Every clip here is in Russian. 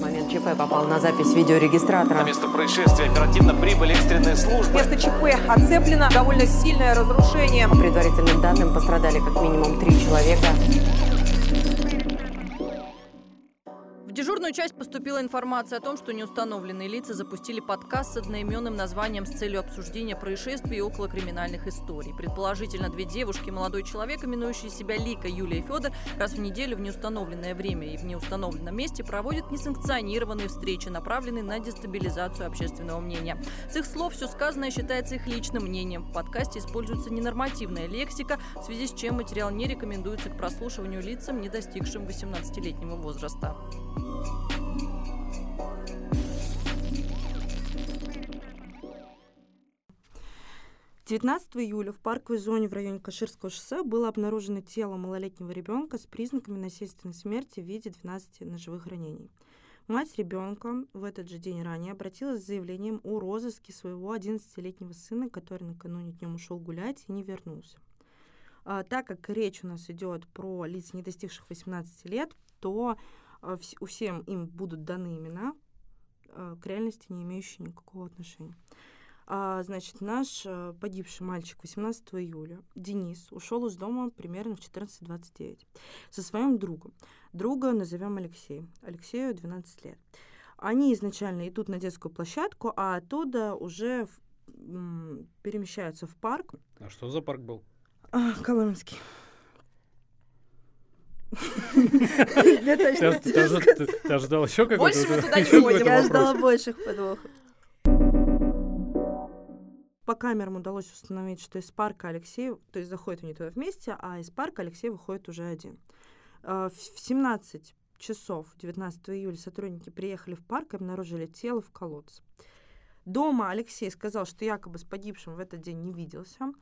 Момент ЧП попал на запись видеорегистратора. На место происшествия оперативно прибыли экстренные службы. Место ЧП оцеплено. Довольно сильное разрушение. По предварительным данным пострадали как минимум три человека. Поступила информация о том, что неустановленные лица запустили подкаст с одноименным названием с целью обсуждения происшествий и околокриминальных историй. Предположительно, две девушки и молодой человек, именующие себя Лика, Юлия и Федор, раз в неделю в неустановленное время и в неустановленном месте проводят несанкционированные встречи, направленные на дестабилизацию общественного мнения. С их слов все сказанное считается их личным мнением. В подкасте используется ненормативная лексика, в связи с чем материал не рекомендуется к прослушиванию лицам, не достигшим 18-летнего возраста. 19 июля в парковой зоне в районе Каширского шоссе было обнаружено тело малолетнего ребенка с признаками насильственной смерти в виде 12 ножевых ранений. Мать ребенка в этот же день ранее обратилась с заявлением о розыске своего 11-летнего сына, который накануне днем ушел гулять и не вернулся. А, так как речь у нас идет про лиц, не достигших 18 лет, то у всем им будут даны имена, а, к реальности не имеющие никакого отношения. А, значит, наш а, погибший мальчик 18 июля, Денис, ушел из дома примерно в 14.29 со своим другом. Друга назовем Алексей. Алексею 12 лет. Они изначально идут на детскую площадку, а оттуда уже в- м, перемещаются в парк. А что за парк был? А, Коломенский. Ты, точности ты ожидал еще какой-то? Больше мы туда не ходим. Я ждала больших подвохов. По камерам удалось установить, что из парка Алексей, то есть заходят они туда вместе, а из парка Алексей выходит уже один. А, В в 17 часов 19 июля сотрудники приехали в парк и обнаружили тело в колодце. Дома Алексей сказал, что якобы с погибшим в этот день не виделся,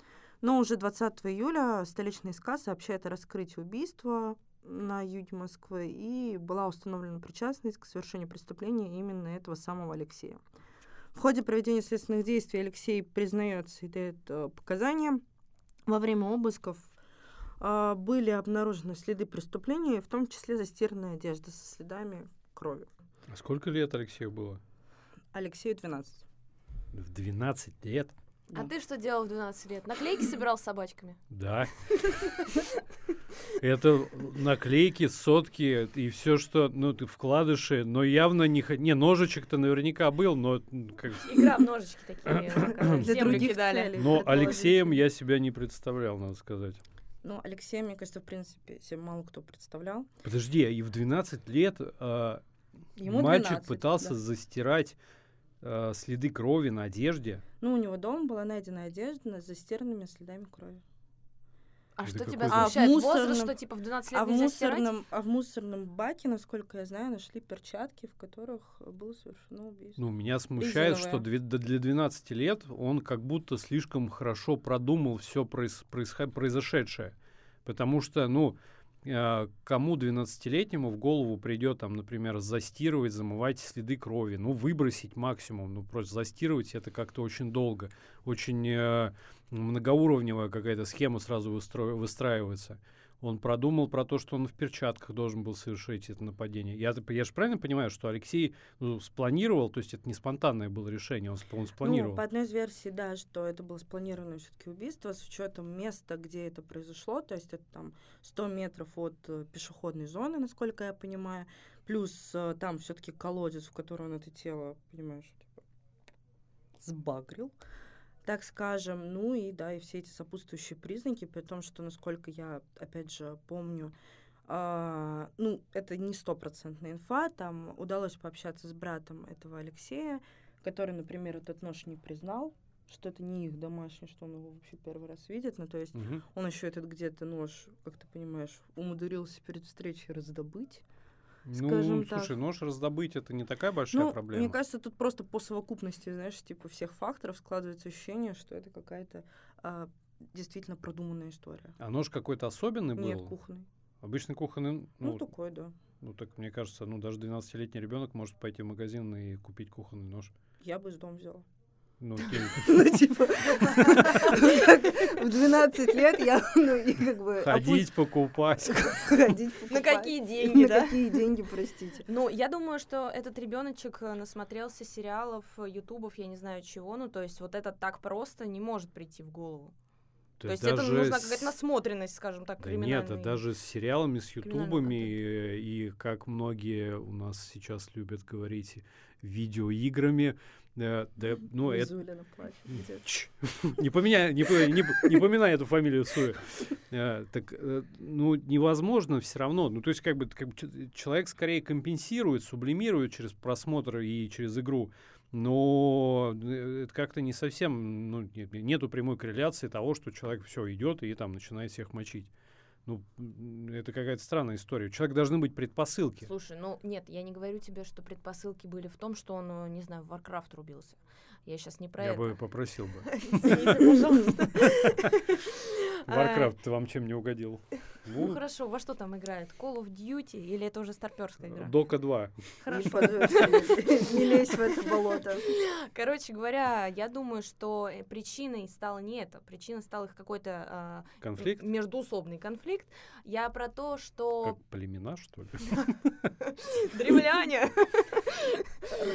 но уже 20 июля столичный СК сообщает о раскрытии убийства на юге Москвы, и была установлена причастность к совершению преступления именно этого самого Алексея. В ходе проведения следственных действий Алексей признается и дает э, показания. Во время обысков э, были обнаружены следы преступления, в том числе застиранная одежда со следами крови. А сколько лет Алексею было? Алексею 12. В 12 лет? А ты что делал в 12 лет? Наклейки собирал с собачками? Да. Это наклейки, сотки и все, что, ну, ты вкладыши, но явно не... Не, ножичек-то наверняка был, но... Как... Игра в ножички такие, Для землю других кидали. целей. Но. Алексеем я себя не представлял, надо сказать. Ну, Алексея, мне кажется, в принципе, себе мало кто представлял. Подожди, а и в 12 лет а, Ему мальчик 12, пытался да. застирать а, следы крови на одежде. Ну, у него дома была найдена одежда с застиранными следами крови. А Это что тебя А в смущает? Возраст, мусорном- что типа в 12 лет А в, стирать? мусорном, а в мусорном баке, насколько я знаю, нашли перчатки, в которых было совершено убийство. Ну, меня смущает, что для 12 лет он как будто слишком хорошо продумал все произошедшее. Потому что, ну, э, кому 12-летнему в голову придет, там, например, застирывать, замывать следы крови, ну, выбросить максимум, ну, просто застирывать это как-то очень долго, очень э, многоуровневая какая-то схема сразу выстраивается. Он продумал про то, что он в перчатках должен был совершить это нападение. Я, я же правильно понимаю, что Алексей ну, спланировал, то есть это не спонтанное было решение, он, он спланировал. Ну, по одной из версий, да, что это было спланированное все-таки убийство с учетом места, где это произошло, то есть это там 100 метров от э, пешеходной зоны, насколько я понимаю, плюс э, там все-таки колодец, в который он это тело, понимаешь, типа, сбагрил, так скажем, ну и да, и все эти сопутствующие признаки, при том, что, насколько я, опять же, помню, а, ну, это не стопроцентная инфа, там удалось пообщаться с братом этого Алексея, который, например, этот нож не признал, что это не их домашний, что он его вообще первый раз видит. Ну, то есть Мгм. он еще этот где-то нож, как ты понимаешь, умудрился перед встречей раздобыть. Ну, скажем слушай, так. нож раздобыть это не такая большая ну, проблема. мне кажется, тут просто по совокупности, знаешь, типа всех факторов складывается ощущение, что это какая-то а, действительно продуманная история. А нож какой-то особенный был? Нет, кухонный. Обычный кухонный, Ну, ну, такой, да. ну, так мне кажется, ну даже 12-летний ребенок может пойти в магазин и купить кухонный нож. Я бы из дома взяла. Ну. Ну, типа, в 12 лет я, ну, и как бы... Ходить, покупать. Ходить, На покупать. какие деньги, На да? какие деньги, простите. Ну, я думаю, что этот ребеночек э, насмотрелся сериалов, э, ютубов, я не знаю чего. Ну, то есть вот это так просто не может прийти в голову. То, есть это даже нужна с- какая-то насмотренность, скажем так, Да криминальная. нет, это даже с сериалами, с ютубами, э, и как многие у нас сейчас любят говорить, видеоиграми. Э, Да, ну, это... Не поменяй, не, поминай эту фамилию Суи. Э, Так, э, ну, невозможно все равно. Ну, то есть, как бы, как бы ч- человек скорее компенсирует, сублимирует через просмотр и через игру. Но это как-то не совсем, ну, нет- нету прямой корреляции того, что человек все идет и там начинает всех мочить. Ну, это какая-то странная история. У человека должны быть предпосылки. Слушай, ну нет, я не говорю тебе, что предпосылки были в том, что он, э, не знаю, в Warcraft рубился. Я сейчас не про Я это. бы попросил бы. Извините, пожалуйста. А, Warcraft вам чем не угодил? Ну Ну, хорошо, во что там играет? Call of Duty или это уже старперская игра? Dota 2. Не Хорошо. Не лезь в это болото. Короче говоря, я думаю, что э, причиной стало не это. Причиной стал их какой-то а, Конфликт? междуусобный конфликт. Я про то, что Как племена, что ли? древляне.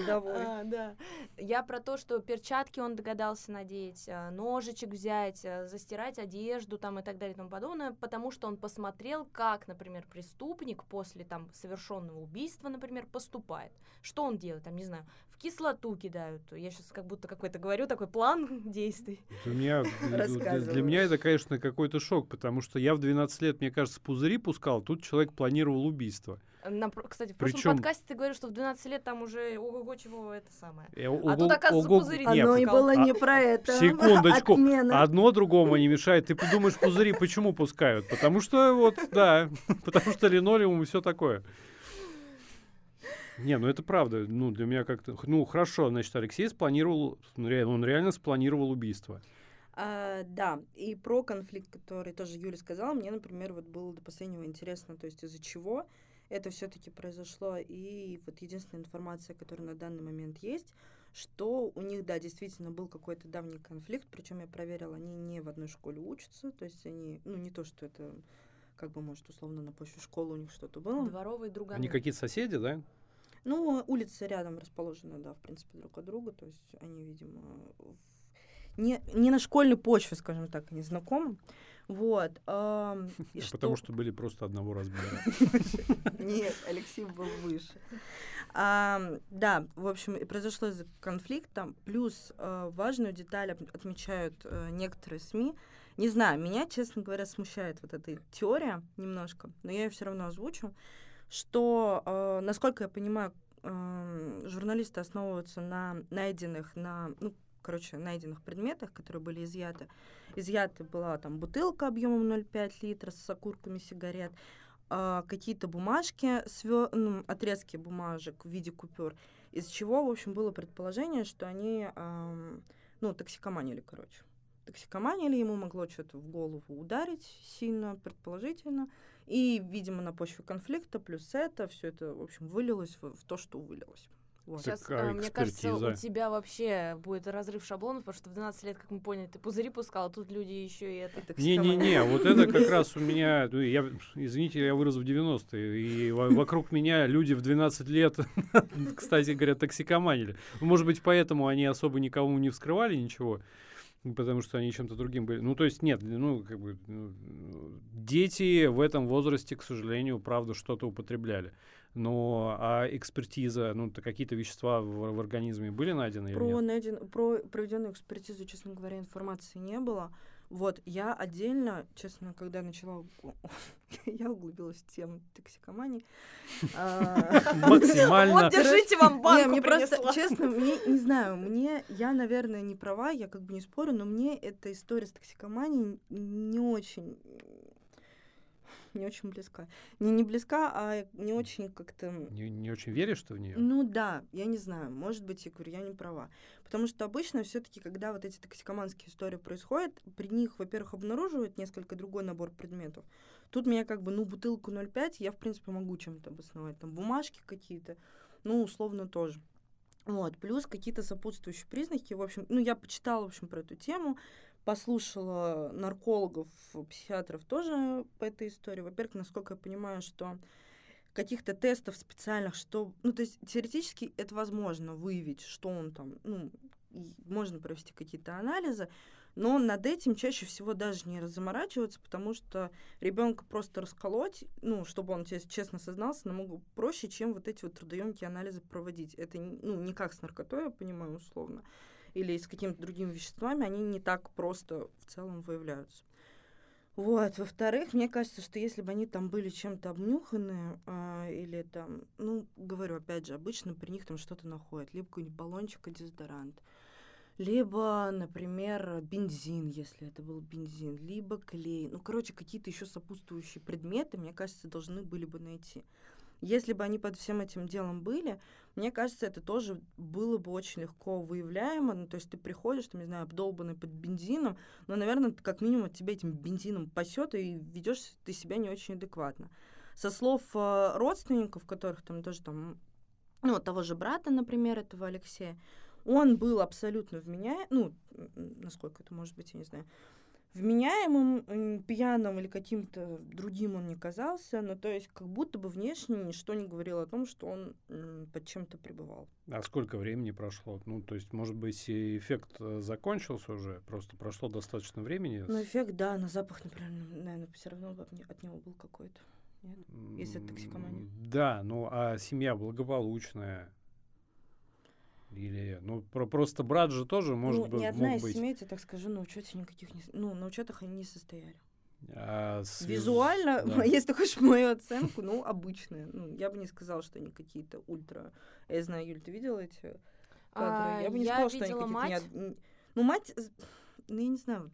А, да. Я про то, что перчатки он догадался надеть, ножичек взять, застирать одежду там и так далее и тому подобное, потому что он посмотрел, как, например, преступник после там совершенного убийства, например, поступает. Что он делает? Там, не знаю, в кислоту кидают. Я сейчас как будто какой-то говорю, такой план действий. У меня, для- меня это, конечно, какой-то шок, потому что я в 12 лет, мне кажется, пузыри пускал, тут человек планировал убийство. На про- кстати, в прошлом подкасте ты говорил, что в 12 лет там уже ого-го чего это самое. Я А тут, оказывается, ого- пузыри не, Оно и было а- не про это. секундочку. Отмена. Одно другому не мешает. Ты подумаешь, пузыри почему пускают? Потому что вот, да, потому что линолеум и все такое. Не, ну это правда. Ну, для меня как-то... Ну, хорошо, значит, Алексей спланировал... ну, ре- Он реально спланировал убийство. А, да, и про конфликт, который тоже Юля сказала, мне, например, вот было до последнего интересно, то есть из-за чего это все-таки произошло. И вот единственная информация, которая на данный момент есть, что у них, да, действительно был какой-то давний конфликт, причем я проверила, они не в одной школе учатся, то есть они, ну не то, что это, как бы, может, условно на почве школы у них что-то было. Дворовые друганы. Они какие-то соседи, да? Ну, улицы рядом расположены, да, в принципе, друг от друга. То есть они, видимо, в- не, не на школьной почве, скажем так, они знакомы. Вот. Потому что были просто одного размера. Нет, Алексей был выше. Да, в общем, и произошло из-за конфликта. Плюс э, важную деталь от- отмечают э, некоторые СМИ. Не знаю, меня, честно говоря, смущает вот эта теория немножко, но я ее все равно озвучу, что, э, насколько я понимаю, журналисты основываются на найденных, на, ну, короче, найденных предметах, которые были изъяты. Изъята была там бутылка объемом 0,5 литра с окурками сигарет, а, какие-то бумажки, свё- ну, отрезки бумажек в виде купюр, из чего, в общем, было предположение, что они, ам, ну, токсикоманили, короче. Токсикоманили, ему могло что-то в голову ударить сильно, предположительно, и, видимо, на почве конфликта плюс это, все это, в общем, вылилось в, в то, что вылилось. Вот. Сейчас, Так, а э, мне кажется, у тебя вообще будет разрыв шаблонов, потому что в 12 лет, как мы поняли, ты пузыри пускал, а тут люди еще и это. Не-не-не, вот это как раз у меня, ну, я, извините, я вырос в 90-е, и во- вокруг меня люди в 12 лет, кстати говоря, токсикоманили. Может быть, поэтому они особо никому не вскрывали ничего, потому что они чем-то другим были. Ну, то есть, нет, ну, как бы, ну, дети в этом возрасте, к сожалению, правда, что-то употребляли. Но, а экспертиза, ну, то какие-то вещества в, в организме были найдены или Про, нет? найден- про проведенную экспертизу, честно говоря, информации не было. Вот, я отдельно, честно, когда начала... уг- Я углубилась в тему токсикомании. А, Максимально. Вот, держите вам Не, банку мне просто, честно, мне, не знаю, мне, я, наверное, не права, я как бы не спорю, но мне эта история с токсикоманией не очень, не очень близка. Не, не близка, а не очень как-то... Не, не очень веришь ты в нее? Ну да, я не знаю, может быть, я говорю, я не права. Потому что обычно все-таки, когда вот эти токсикоманские истории происходят, при них, во-первых, обнаруживают несколько другой набор предметов. Тут меня как бы, ну, бутылку 0,5 я, в принципе, могу чем-то обосновать. Там бумажки какие-то, ну, условно тоже. Вот, плюс какие-то сопутствующие признаки. В общем, ну, я почитала, в общем, про эту тему, послушала наркологов, психиатров тоже по этой истории. Во-первых, насколько я понимаю, что каких-то тестов специальных, что... Ну, то есть теоретически это возможно выявить, что он там... Ну, можно провести какие-то анализы, но над этим чаще всего даже не заморачиваться, потому что ребенка просто расколоть, ну, чтобы он честно сознался, намного проще, чем вот эти вот трудоемкие анализы проводить. Это, ну, не как с наркотой, я понимаю, условно, или с какими-то другими веществами, они не так просто в целом выявляются. Вот, во-вторых, мне кажется, что если бы они там были чем-то обнюханы, э, или там, ну, говорю, опять же, обычно при них там что-то находят, либо какой-нибудь баллончик и дезодорант, либо, например, бензин, если это был бензин, либо клей. Ну, короче, какие-то еще сопутствующие предметы, мне кажется, должны были бы найти. Если бы они под всем этим делом были, мне кажется, это тоже было бы очень легко выявляемо. Ну, то есть ты приходишь, там, не знаю, обдолбанный под бензином, но, наверное, как минимум тебя этим бензином пасет, и ведешь ты себя не очень адекватно. Со слов э, родственников, которых там тоже там, ну, того же брата, например, этого Алексея, он был абсолютно вменяем, ну, насколько это может быть, я не знаю, вменяемым, пьяным или каким-то другим он не казался, но то есть как будто бы внешне ничто не говорило о том, что он под чем-то пребывал. А сколько времени прошло? Ну, то есть, может быть, эффект э, закончился уже, просто прошло достаточно времени? Ну, эффект, да, на запах, например, наверное, все равно от него был какой-то. Нет? Если это токсикомания. Да, ну а семья благополучная, или, ну, про просто брат же тоже может ну, быть. Ни одна из быть. семей, я так скажу, на учете никаких не, ну, на учетах они не состояли. А, с... Визуально, да. если ты хочешь мою оценку, ну, обычные. Ну, я бы не сказала, что они какие-то ультра. Я знаю, Юль, ты видела эти кадры? А, я бы не я сказала, что они видела какие-то... мать. Не... Ну, мать, ну, я не знаю,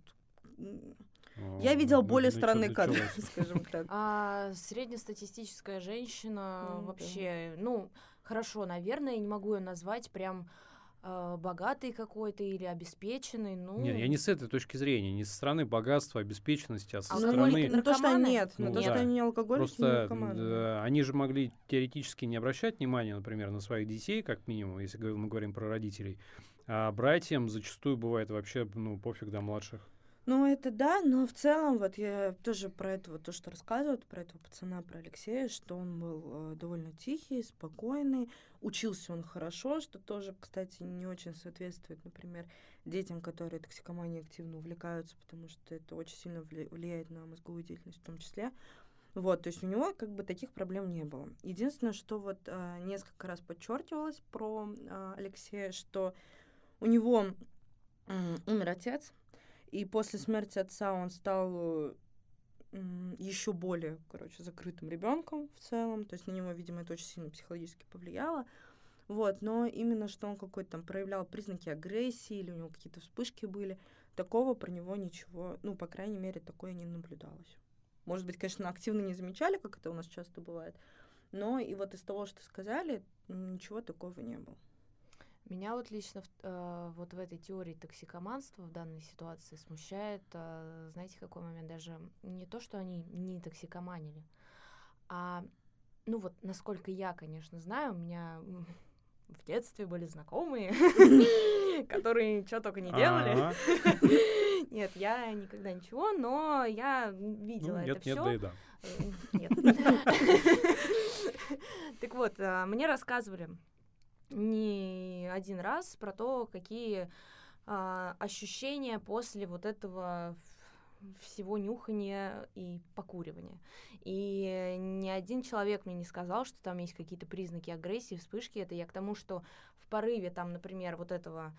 О, я видела ну, более ну, странные кадры, скажем так. А среднестатистическая женщина Ну, да. вообще, ну, хорошо, наверное, я не могу ее назвать прям э, богатый какой-то или обеспеченный, ну... Нет, я не с этой точки зрения, не со стороны богатства, обеспеченности, а со Алкоголики, стороны... Ну, то, что нет, Ну, на то, что да. они не алкоголики, Просто наркоманы. э, они же могли теоретически не обращать внимания, например, на своих детей, как минимум, если мы говорим про родителей. А братьям зачастую бывает вообще ну, пофиг до младших. Ну, это да, но в целом, вот я тоже про это, вот то, что рассказывают, про этого пацана, про Алексея, что он был э, довольно тихий, спокойный, учился он хорошо, что тоже, кстати, не очень соответствует, например, детям, которые токсикоманией активно увлекаются, потому что это очень сильно вли- влияет на мозговую деятельность в том числе. Вот, то есть у него как бы таких проблем не было. Единственное, что вот э, несколько раз подчеркивалось про э, Алексея, что у него м, умер отец, и после смерти отца он стал еще более, короче, закрытым ребенком в целом. То есть на него, видимо, это очень сильно психологически повлияло. Вот, но именно что он какой-то там проявлял признаки агрессии или у него какие-то вспышки были, такого про него ничего, ну, по крайней мере, такое не наблюдалось. Может быть, конечно, активно не замечали, как это у нас часто бывает, но и вот из того, что сказали, ничего такого не было. Меня вот лично в, э, вот в этой теории токсикоманства в данной ситуации смущает, э, знаете, какой момент? Даже не то, что они не токсикоманили, а, ну вот, насколько я, конечно, знаю, у меня в детстве были знакомые, которые ничего только не делали. Нет, я никогда ничего, но я видела Ну, это нет, нет, все. да и да. Нет. Так вот, а, мне рассказывали не один раз про то, какие а, ощущения после вот этого всего нюхания и покуривания. И ни один человек мне не сказал, что там есть какие-то признаки агрессии, вспышки. Это я к тому, что в порыве там, например, вот этого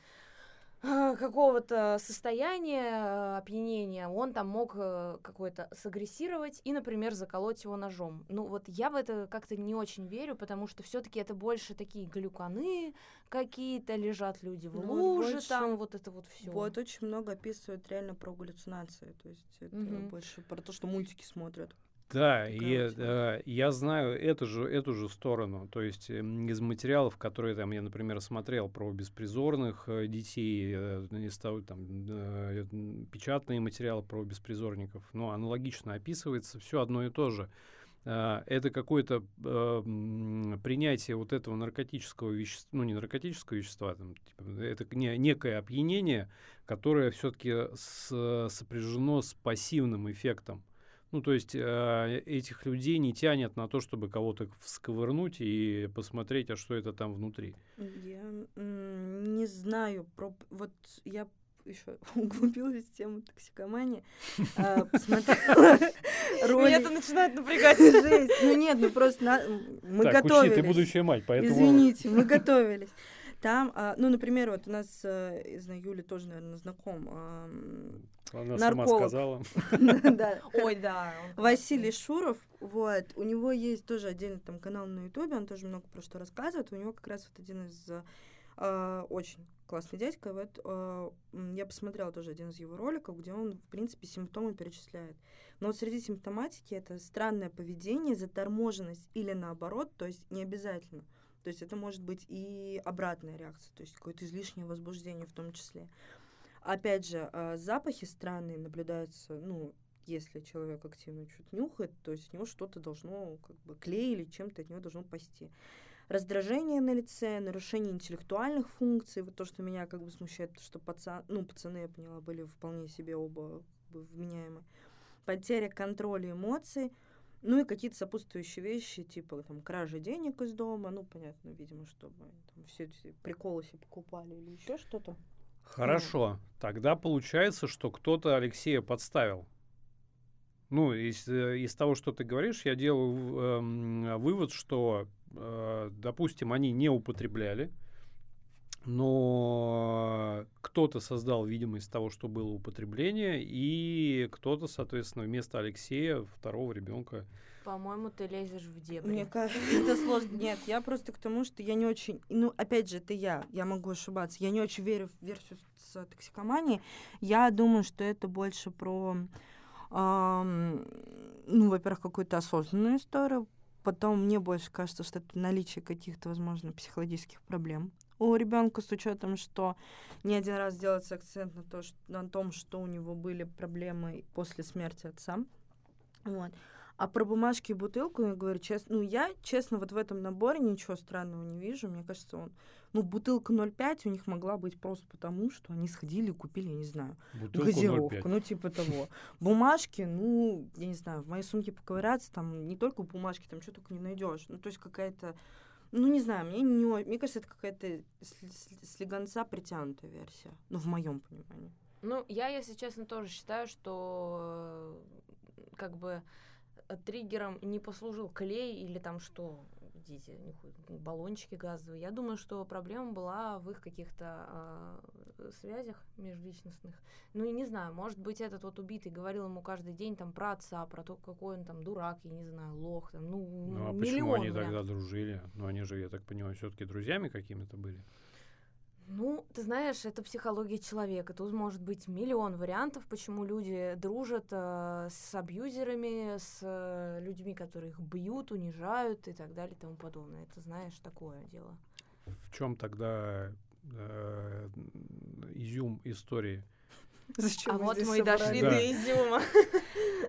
какого-то состояния а, опьянения, он там мог э, какой-то сагрессировать и, например, заколоть его ножом. Ну вот я в это как-то не очень верю, потому что все-таки это больше такие глюканы какие-то, лежат люди в Ну, луже, больше- там вот это вот все. Вот очень много описывают реально про галлюцинации, то есть это Мгм. больше про то, что мультики смотрят. Да, и тема. э, я знаю эту же, эту же сторону. То есть из материалов, которые там я, например, смотрел про беспризорных э, детей, э, из того, там, э, печатные материалы про беспризорников, ну, аналогично описывается все одно и то же. это какое-то э, принятие вот этого наркотического вещества, ну не наркотического вещества, там, типа, это не, некое опьянение, которое все-таки сопряжено с пассивным эффектом. Ну, то есть э, этих людей не тянет на то, чтобы кого-то всковырнуть и посмотреть, а что это там внутри. Я м, не знаю про... Вот я еще углубилась в тему токсикомании. а, Посмотрела Меня ролик. это начинает напрягать. Жесть. Ну нет, ну просто на- мы так, готовились. ты будущая мать, поэтому... Извините, мы готовились. Там, а, ну, например, вот у нас, э, я знаю, Юля тоже, наверное, знаком. Она сама нарколог. сказала. да, Ой, да. Василий Шуров, вот, у него есть тоже отдельный там канал на Ютубе, он тоже много про что рассказывает, у него как раз вот один из э, очень классный дядька, вот э, я посмотрела тоже один из его роликов, где он, в принципе, симптомы перечисляет. Но вот среди симптоматики это странное поведение, заторможенность или наоборот, то есть не обязательно. То есть это может быть и обратная реакция, то есть какое-то излишнее возбуждение в том числе. Опять же, э, запахи странные наблюдаются, ну, если человек активно что-то нюхает, то есть у него что-то должно, как бы, клей или чем-то от него должно пасти. Раздражение на лице, нарушение интеллектуальных функций, вот то, что меня как бы смущает, что пацан, ну, пацаны, я поняла, были вполне себе оба как бы, вменяемы. Потеря контроля эмоций, ну и какие-то сопутствующие вещи, типа там кража денег из дома, ну, понятно, видимо, чтобы там все эти приколы себе покупали или еще что-то. Хорошо, тогда получается, что кто-то Алексея подставил. Ну, из, э, из того, что ты говоришь, я делаю эм, вывод, что, э, допустим, они не употребляли, но кто-то создал видимость того, что было употребление, и кто-то, соответственно, вместо Алексея второго ребенка. По-моему, ты лезешь в дебри. Мне кажется, это сложно. Нет, я просто к тому, что я не очень... Ну, опять же, это я, я могу ошибаться. Я не очень верю в версию с токсикоманией. Я думаю, что это больше про, ам, ну, во-первых, какую-то осознанную историю. Потом мне больше кажется, что это наличие каких-то, возможно, психологических проблем у ребенка с учетом, что не один раз делается акцент на, то, что, на том, что у него были проблемы после смерти отца. Вот. А про бумажки и бутылку, я говорю честно, ну, я, честно, вот в этом наборе ничего странного не вижу. Мне кажется, он... Ну, бутылка 0,5 у них могла быть просто потому, что они сходили и купили, я не знаю, Бутылку газировку, 0,5. ну, типа того. Бумажки, ну, я не знаю, в моей сумке поковыряться, там не только бумажки, там что только не найдешь. Ну, то есть какая-то... Ну, не знаю, мне не... Мне кажется, это какая-то слегонца притянутая версия. Ну, в моем понимании. Ну, я, если честно, тоже считаю, что э, как бы э, триггером не послужил клей или там что, дети, нюхают, баллончики газовые. Я думаю, что проблема была в их каких-то э, связях межличностных. Ну и не знаю, может быть, этот вот убитый говорил ему каждый день там про отца, про то, какой он там дурак, я не знаю, лох, там, ну, Ну, а миллион почему они тогда дружили? Ну, они же, я так понимаю, все-таки друзьями какими-то были. Ну, ты знаешь, это психология человека. Тут может быть миллион вариантов, почему люди дружат э, с абьюзерами, с э, людьми, которые их бьют, унижают и так далее и тому подобное. Это, знаешь, такое дело. В чем тогда э, изюм истории? Зачем а мы вот здесь мы и дошли Да. до изюма.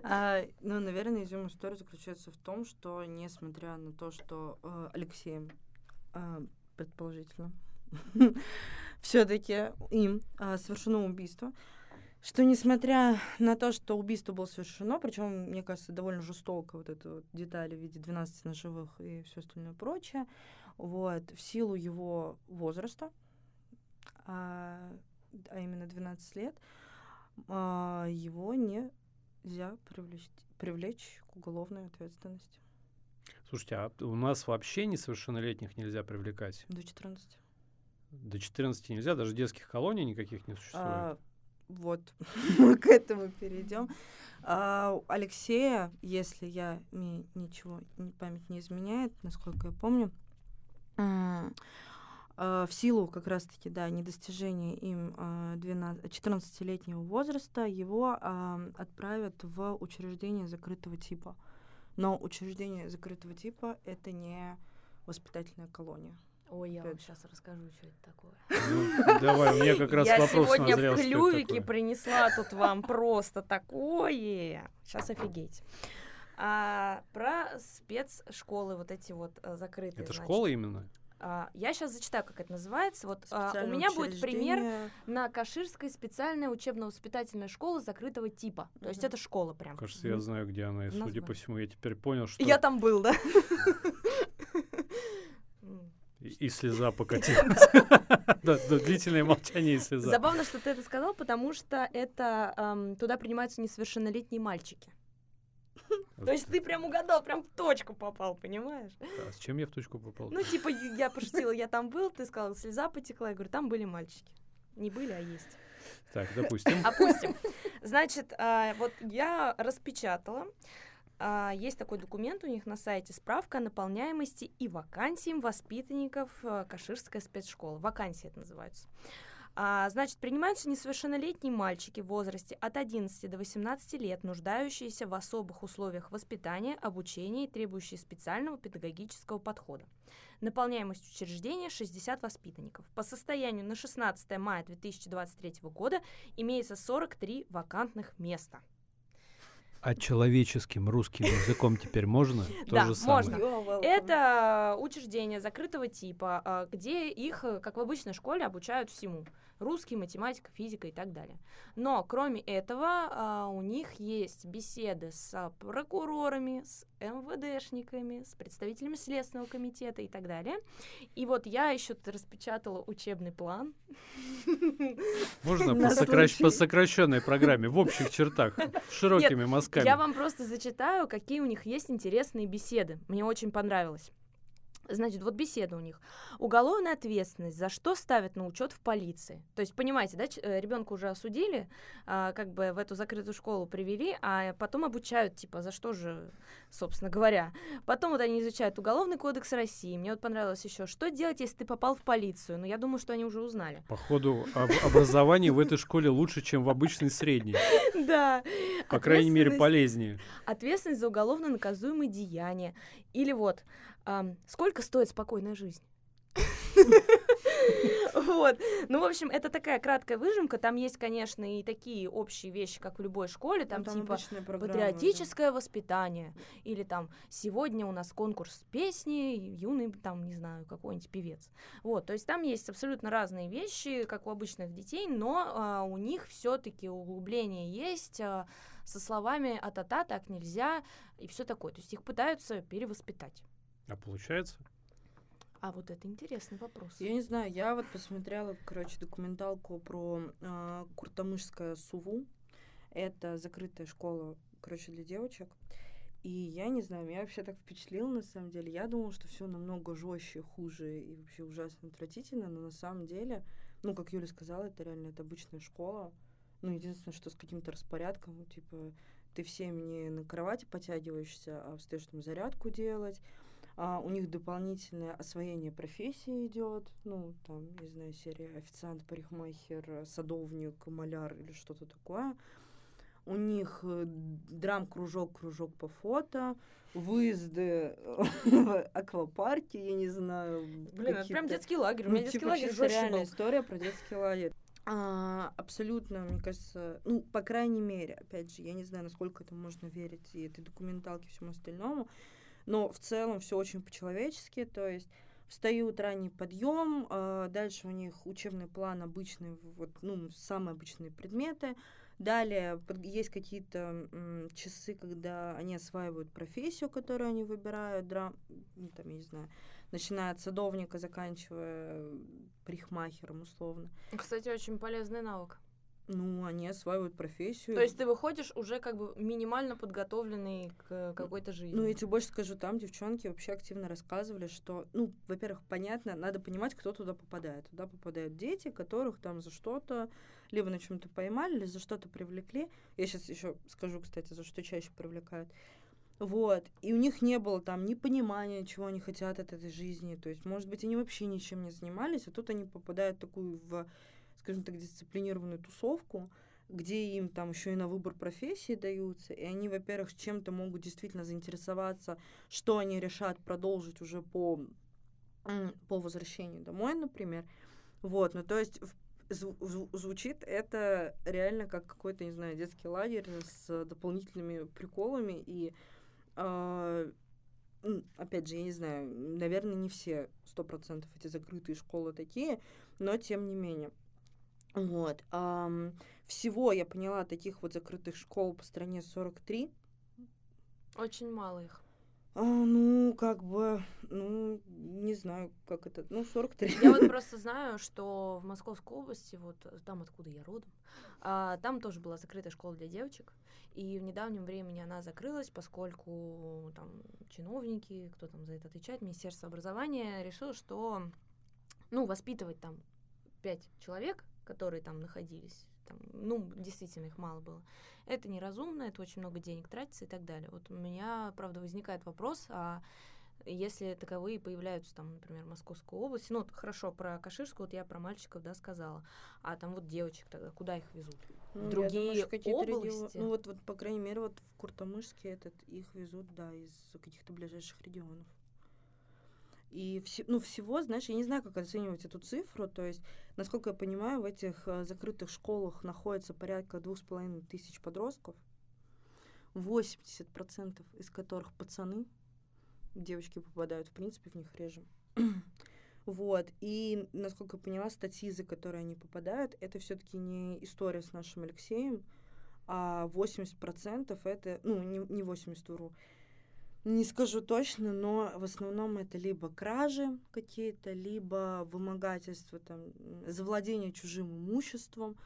А, ну, наверное, изюм истории заключается в том, что, несмотря на то, что э, Алексеем, э, предположительно, все-таки им а, совершено убийство, что несмотря на то, что убийство было совершено, причем, мне кажется, довольно жестоко вот это вот детали в виде 12 ножевых и все остальное прочее, вот, в силу его возраста, а, а именно 12 лет, а, его нельзя привлечь, привлечь к уголовной ответственности Слушайте, а у нас вообще несовершеннолетних нельзя привлекать? до 14. До 14 нельзя, даже детских колоний никаких не существует. А, вот, мы к этому перейдем. А, Алексея, если я мне ничего, память не изменяет, насколько я помню, а, в силу как раз-таки, да, недостижения им а, 12 14-летнего возраста, его а, отправят в учреждение закрытого типа. Но учреждение закрытого типа — это не воспитательная колония. Ой, я вам сейчас расскажу, что это такое. Ну, давай, меня как раз я вопрос сегодня назрел, в клювике принесла тут вам просто такое. Сейчас офигеть. А, про спецшколы вот эти вот а, закрытые. Это школа именно? А, я сейчас зачитаю, как это называется. Вот а, у меня будет пример на Каширской специальная учебно-воспитательная школа закрытого типа. То есть это школа прям. Кажется, я знаю, где она. И, судя по всему, я теперь понял, что Я там был, да? И, и слеза покатилась. Длительное молчание и слеза. Забавно, что ты это сказал, потому что это туда принимаются несовершеннолетние мальчики. То есть ты прям угадал, прям в точку попал, понимаешь? А с чем я в точку попал? Ну, типа, я пошутила, я там был, ты сказал, слеза потекла. Я говорю, там были мальчики. Не были, а есть. Так, допустим. Опустим. Значит, а, вот я распечатала. А, Есть такой документ у них на сайте справка о наполняемости и вакансиям воспитанников а, Каширская спецшкола. Вакансии это называются. А, Значит, принимаются несовершеннолетние мальчики в возрасте от 11 до 18 лет, нуждающиеся в особых условиях воспитания, обучения и требующие специального педагогического подхода. Наполняемость учреждения 60 воспитанников. По состоянию на 16 мая 2023 года имеется 43 вакантных места. А человеческим русским языком теперь можно? То Да, же самое. можно. Это учреждение закрытого типа, а, где их, э, как в обычной школе, обучают всему. Русский, математика, физика и так далее. Но кроме этого а, у них есть беседы с прокурорами, с МВДшниками, с представителями Следственного комитета и так далее. И вот я еще распечатала учебный план. Можно по, сокращ- по сокращенной программе, в общих чертах, широкими мазками. Я вам просто зачитаю, какие у них есть интересные беседы. Мне очень понравилось. Значит, вот беседа у них. Уголовная ответственность, за что ставят на учет в полиции. То есть, понимаете, да, ребенка уже осудили, а, как бы в эту закрытую школу привели, а потом обучают, типа, за что же, собственно говоря. Потом вот они изучают Уголовный кодекс России. Мне вот понравилось еще, что делать, если ты попал в полицию. Ну, я думаю, что они уже узнали. Походу, об- образование в этой школе лучше, чем в обычной средней. Да. По крайней мере, полезнее. Ответственность за уголовно наказуемые деяния. Или вот, сколько стоит спокойная жизнь? Вот. Ну, в общем, это такая краткая выжимка. Там есть, конечно, и такие общие вещи, как в любой школе. Там, типа патриотическое воспитание. Или там сегодня у нас конкурс песни, юный, там, не знаю, какой-нибудь певец. Вот, то есть там есть абсолютно разные вещи, как у обычных детей, но а, у них все-таки углубление есть а, со словами а-та-та, так нельзя, и все такое. То есть их пытаются перевоспитать. А получается? А вот это интересный вопрос. Я не знаю, я вот посмотрела, короче, документалку про э, Куртамышское Суву. Это закрытая школа, короче, для девочек. И я не знаю, меня вообще так впечатлило на самом деле. Я думала, что все намного жестче, хуже и вообще ужасно отвратительно, но на самом деле, ну, как Юля сказала, это реально это обычная школа. Ну, единственное, что с каким-то распорядком, ну, типа, ты всем не на кровати потягиваешься, а встаешь там зарядку делать. А, у них дополнительное освоение профессии идет, ну, там, не знаю, серия официант, парикмахер, садовник, маляр или что-то такое. У них э, драм-кружок, кружок по фото, выезды в аквапарке, я не знаю. Блин, это прям детский лагерь. У ну, меня детский типа, лагерь жестче реальная был. история про детский лагерь. А, абсолютно, мне кажется, ну, по крайней мере, опять же, я не знаю, насколько это можно верить и этой документалке, и всему остальному, но в целом все очень по-человечески, то есть встают ранний подъем, а, дальше у них учебный план обычный, вот, ну, самые обычные предметы, Далее есть какие-то часы, когда они осваивают профессию, которую они выбирают, ну, там, я не знаю, начиная от садовника, заканчивая парикмахером, условно. Кстати, очень полезный навык. Ну, они осваивают профессию. То есть ты выходишь уже как бы минимально подготовленный к какой-то жизни. Ну, я тебе больше скажу, там девчонки вообще активно рассказывали, что, ну, во-первых, понятно, надо понимать, кто туда попадает. Туда попадают дети, которых там за что-то либо на чем-то поймали, или за что-то привлекли. Я сейчас еще скажу, кстати, за что чаще привлекают. Вот. И у них не было там ни понимания, чего они хотят от этой жизни. То есть, может быть, они вообще ничем не занимались, а тут они попадают в такую, в, скажем так, дисциплинированную тусовку, где им там еще и на выбор профессии даются, и они, во-первых, чем-то могут действительно заинтересоваться, что они решат продолжить уже по, по возвращению домой, например. Вот, ну то есть звучит это реально как какой-то, не знаю, детский лагерь с дополнительными приколами и м, опять же, я не знаю, наверное, не все сто процентов эти закрытые школы такие, но тем не менее. Вот. всего я поняла таких вот закрытых школ по стране 43. Очень мало их. А, ну, как бы, ну, не знаю, как это, ну, 43. Я вот просто знаю, что в Московской области, вот э, там, откуда я родом, а, там тоже была закрытая школа для девочек. И в недавнем времени она закрылась, поскольку там чиновники, кто там за это отвечает, Министерство образования решило, что ну, воспитывать там пять человек, которые там находились, там, ну, действительно, их мало было. Это неразумно, это очень много денег тратится и так далее. Вот у меня, правда, возникает вопрос, а если таковые появляются там, например, в Московской области, ну, вот хорошо, про Каширскую, вот я про мальчиков, да, сказала, а там вот девочек тогда, куда их везут? Ну, в другие думаю, области? Ну, вот, вот, по крайней мере, вот в Куртамышске этот, их везут, да, из каких-то ближайших регионов. И все, ну, всего, знаешь, я не знаю, как оценивать эту цифру, то есть, насколько я понимаю, в этих э, закрытых школах находится порядка двух с половиной тысяч подростков, 80% из которых пацаны, девочки попадают, в принципе, в них реже. Вот, и, насколько я поняла, статьи, за которые они попадают, это все-таки не история с нашим Алексеем, а 80% это, ну, не, не 80, вру, не скажу точно, но в основном это либо кражи какие-то, либо вымогательство, там, завладение чужим имуществом,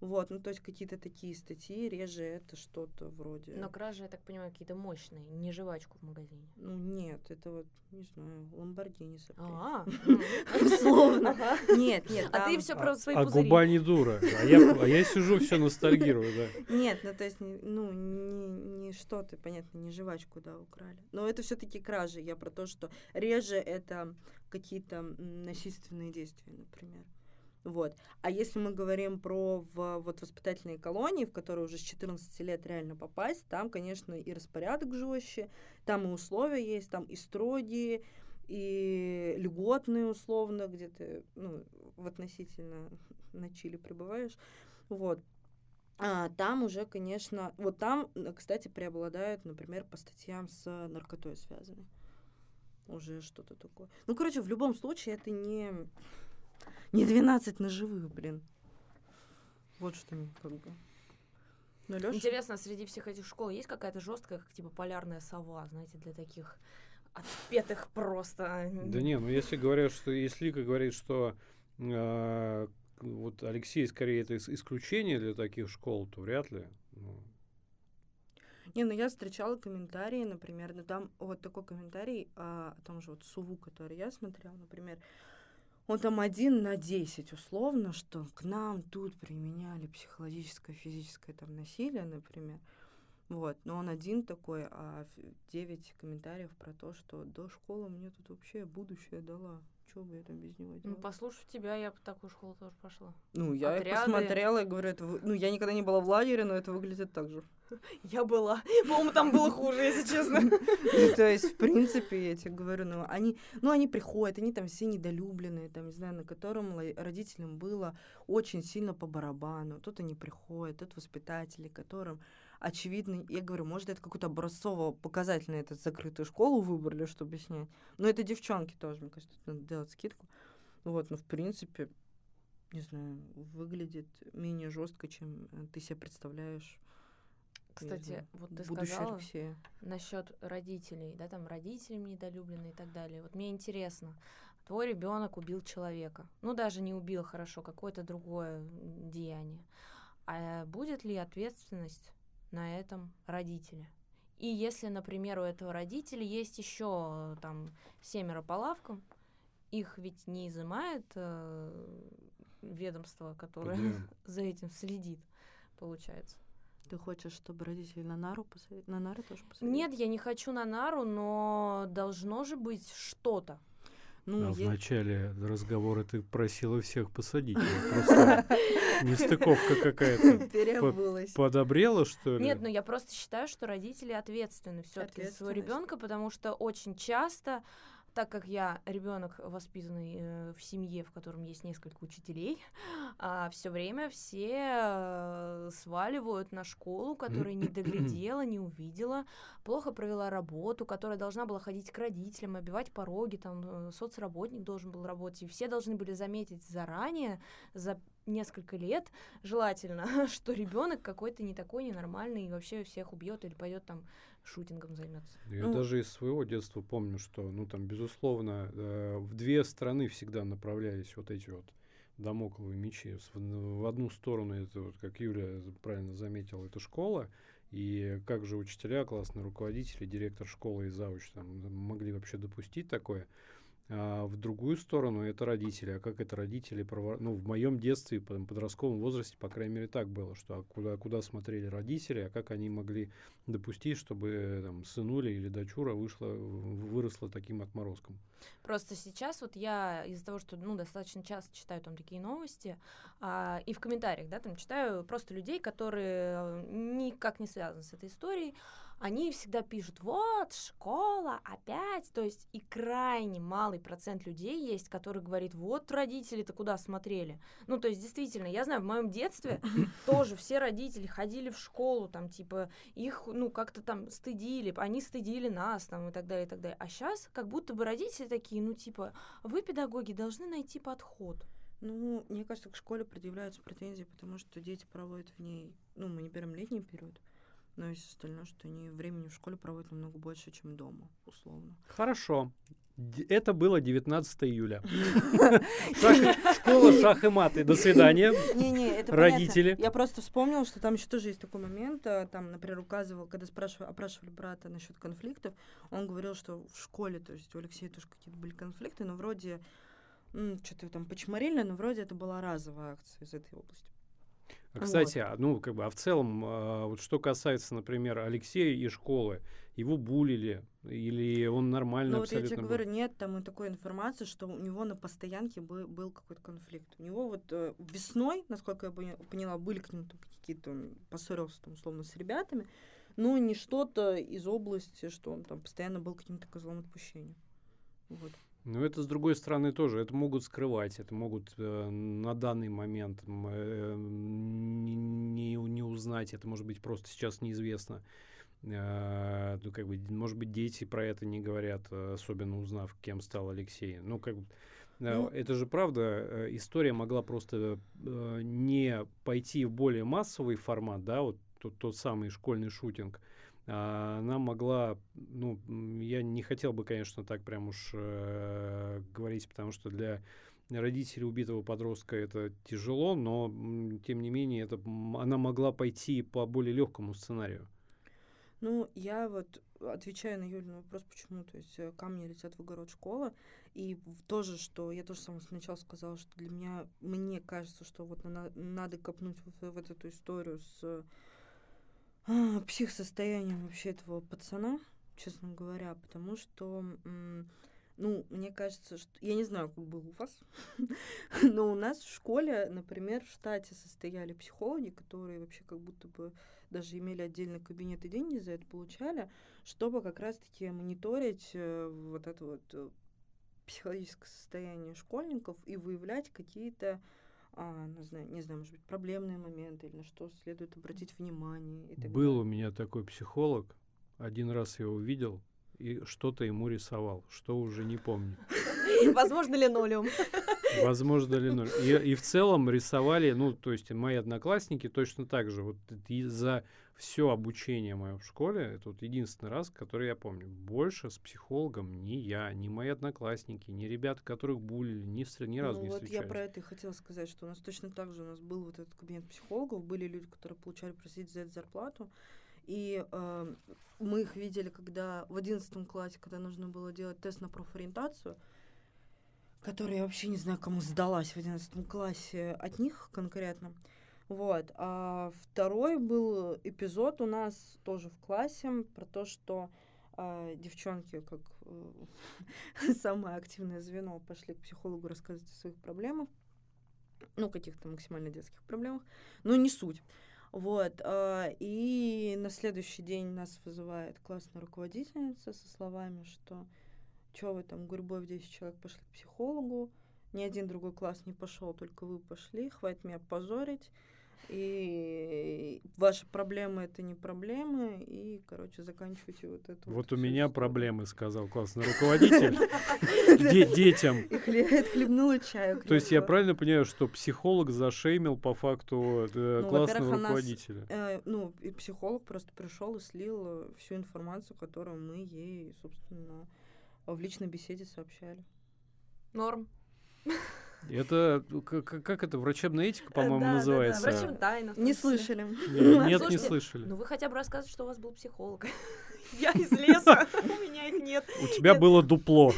вот, ну, то есть какие-то такие статьи, реже это что-то вроде... Но кражи, я так понимаю, какие-то мощные, не жвачку в магазине. Ну, нет, это вот, не знаю, ламборгини сопли. А, Условно. Ага. Нет, нет, А ты все про свои а пузыри. губа не дура. А я, а сижу, все ностальгирую, да. Нет, ну то есть, не- ну, не, что-то, понятно, не жвачку, да, украли. Но это все-таки кражи. Я про то, что реже это какие-то насильственные действия, например. Вот. А если мы говорим про в, вот воспитательные колонии, в которые уже с 14 лет реально попасть, там, конечно, и распорядок жестче, там и условия есть, там и строгие, и льготные условно, где ты ну, в относительно на Чили пребываешь. Вот. А, там уже, конечно, вот там, н- кстати, преобладают, например, по статьям с наркотой связаны. Уже что-то такое. Ну, короче, в любом случае, это не, не 12 ножевых, блин. Вот что мне как бы. Ну, Лёша? Интересно, среди всех этих школ есть какая-то жесткая, как типа полярная сова, знаете, для таких отпетых просто. Да не, ну если говорят, что если Лика говорит, что э, вот Алексей скорее это ис- исключение для таких школ, то вряд ли. Ну, Не, ну я встречала комментарии, например, ну там вот такой комментарий а, о том же вот Суву, который я смотрела, например, он там один на 10 условно, что к нам тут применяли психологическое, физическое там насилие, например. Вот, но он один такой, а 9 комментариев про то, что до школы мне тут вообще будущее дала. Чего бы я там без него Ну, делала? послушав тебя, я бы в такую школу тоже пошла. Ну, я отряды. посмотрела и говорю, это, вы- ну, я никогда не была в лагере, но это выглядит так же. Я была. По-моему, там было хуже, если честно. Ну, то есть, в принципе, я тебе говорю, ну, они, ну, они приходят, они там все недолюбленные, там, не знаю, на котором родителям было очень сильно по барабану. Тут они приходят, тут воспитатели, которым очевидно, я говорю, может, это какую-то образцово-показательную эту закрытую школу выбрали, чтобы снять. Но это девчонки тоже, мне кажется, надо делать скидку. Вот, ну, в принципе, не знаю, выглядит менее жестко, чем э, ты себе представляешь. Кстати, знаю, вот ты сказала Алексея. насчет родителей, да, там родителям недолюбленные и так далее. Вот мне интересно, твой ребенок убил человека, ну даже не убил хорошо, какое-то другое деяние. А будет ли ответственность на этом родителя? И если, например, у этого родителя есть еще там семеро по лавкам, их ведь не изымает э, ведомство, которое за этим следит, получается. Ты хочешь, чтобы родители на нару посадили? На нары тоже посадили? Нет, я не хочу на нару, но должно же быть что-то. Ну, а в е- начале разговора ты просила всех посадить. Просто нестыковка какая-то. переобулась. Подобрела, что ли? Нет, ну я просто считаю, что родители ответственны все-таки за своего ребенка, потому что очень часто так как я ребенок воспитанный э, в семье, в котором есть несколько учителей, а, все время все э, сваливают на школу, которая не доглядела, не увидела, плохо провела работу, которая должна была ходить к родителям, обивать пороги, там э, соцработник должен был работать, и все должны были заметить заранее, за несколько лет, желательно, что ребенок какой-то не такой, ненормальный, и вообще всех убьет или пойдет там шутингом займется. Я Ну- даже из своего детства помню, что, ну, там, безусловно, э, в две стороны всегда направлялись вот эти вот домокловые мечи. В, в одну сторону, это вот, как Юля правильно заметила, это школа, и как же учителя, классные руководители, директор школы и завуч там могли вообще допустить такое. А в другую сторону это родители. А как это родители Ну, в моем детстве, по- подростковом возрасте, по крайней мере, так было, что а куда, куда смотрели родители, а как они могли допустить, чтобы э, там, сынуля или дочура вышла, выросла таким отморозком. Просто сейчас вот я из-за того, что ну достаточно часто читаю там такие новости, а, и в комментариях, да, там читаю просто людей, которые э, никак не связаны с этой историей, они всегда пишут, вот, школа, опять, то есть и крайне малый процент людей есть, который говорит, вот родители-то куда смотрели. Ну, то есть действительно, я знаю, в моем детстве тоже все родители ходили в школу, там, типа, их, ну, как-то там стыдили, они стыдили нас, там, и так далее, и так далее. А сейчас как будто бы родители такие, ну, типа, вы, педагоги, должны найти подход. Ну, мне кажется, к школе предъявляются претензии, потому что дети проводят в ней, ну, мы не берем летний период, но есть остальное, что они времени в школе проводят намного больше, чем дома, условно. Хорошо. Это было 19 июля. Шах- Школа шах и мат. И до свидания. Не-не, это Родители. Я просто вспомнила, что там еще тоже есть такой момент. а, Там, например, указывал, когда спрашивали, опрашивали брата насчет конфликтов, он говорил, что в школе, то есть у Алексея тоже какие-то были конфликты, но вроде что-то там почморили, но вроде это была разовая акция из этой области. А, Кстати, а, ну, как бы, а в целом, а, вот что касается, например, Алексея и школы, его булили, или он нормально Ну вот я тебе был? говорю, нет там и такой информации, что у него на постоянке бы- был какой-то конфликт. У него вот э, весной, насколько я поня- поняла, были к нему там какие-то, он поссорился там условно с ребятами, но не что-то из области, что он там постоянно был каким-то козлом отпущения. Вот. Ну, это с другой стороны тоже. Это могут скрывать, это могут э, на данный момент э, не, не- узнать, это может быть просто сейчас неизвестно. Э, ну, как бы, может быть, дети про это не говорят, особенно узнав, кем стал Алексей. Ну, как бы, э, Ну- это же правда, э, история могла просто э, не пойти в более массовый формат, да, вот тот, тот самый школьный шутинг, она могла, ну, я не хотел бы, конечно, так прям уж э, говорить, потому что для родителей убитого подростка это тяжело, но тем не менее это, она могла пойти по более легкому сценарию. Ну, я вот отвечаю на Юлин вопрос, почему, то есть э, камни летят в огород школы, и тоже, что я тоже сама сначала сказала, что для меня, мне кажется, что вот на- надо копнуть в, в эту историю с а, психосостоянием вообще этого пацана, честно говоря, потому что, ну, мне кажется, что, я не знаю, как было у вас, но у нас в школе, например, в штате состояли психологи, которые вообще как будто бы даже имели отдельный кабинет и деньги за это получали, чтобы как раз-таки мониторить э, вот это вот э, психологическое состояние школьников и выявлять какие-то, а, не, знаю, не знаю, может быть, проблемные моменты или на что следует обратить внимание. И так Был у меня такой психолог, один раз я его видел и что-то ему рисовал, что уже не помню. Возможно, линолеум. Возможно ли ноль. И, и в целом рисовали, ну, то есть мои одноклассники точно так же. Вот и за все обучение мое в школе, это вот единственный раз, который я помню. Больше с психологом ни я, ни мои одноклассники, ни ребята, которых булили, ни, встр- ни разу ну, не вот я встречались. про это и хотела сказать, что у нас точно так же у нас был вот этот кабинет психологов, были люди, которые получали просить за это зарплату, и э, мы их видели, когда в одиннадцатом классе, когда нужно было делать тест на профориентацию, который я вообще не знаю, кому сдалась в одиннадцатом классе от них конкретно. Вот. А второй был эпизод у нас тоже в классе про то, что а, девчонки, как э, самое активное звено, пошли к психологу рассказывать о своих проблемах, ну, каких-то максимально детских проблемах, но не суть. Вот. а, И на следующий день нас вызывает классная руководительница со словами, что что вы там, гурьбой в 10 человек пошли к психологу, ни один другой класс не пошел, только вы пошли, хватит меня позорить. И ваши проблемы это не проблемы, и, короче, заканчивайте вот это. Вот у меня проблемы, сказал классный руководитель де- детям. И хле- отхлебнула чаю. То есть я правильно понимаю, что психолог зашеймил по факту э, Ну, классного руководителя? Э, ну, и психолог просто пришел и слил э, всю информацию, которую мы ей, собственно, в личной беседе сообщали. Норм. Это ну, к- к- как это врачебная этика, по-моему, Да, да, да, называется. Врачебная тайна. Не слышали. Нет, не Слушайте, слышали. Ну вы хотя бы рассказывайте, что у вас был психолог. Я из леса, у меня их нет. У тебя было дупло.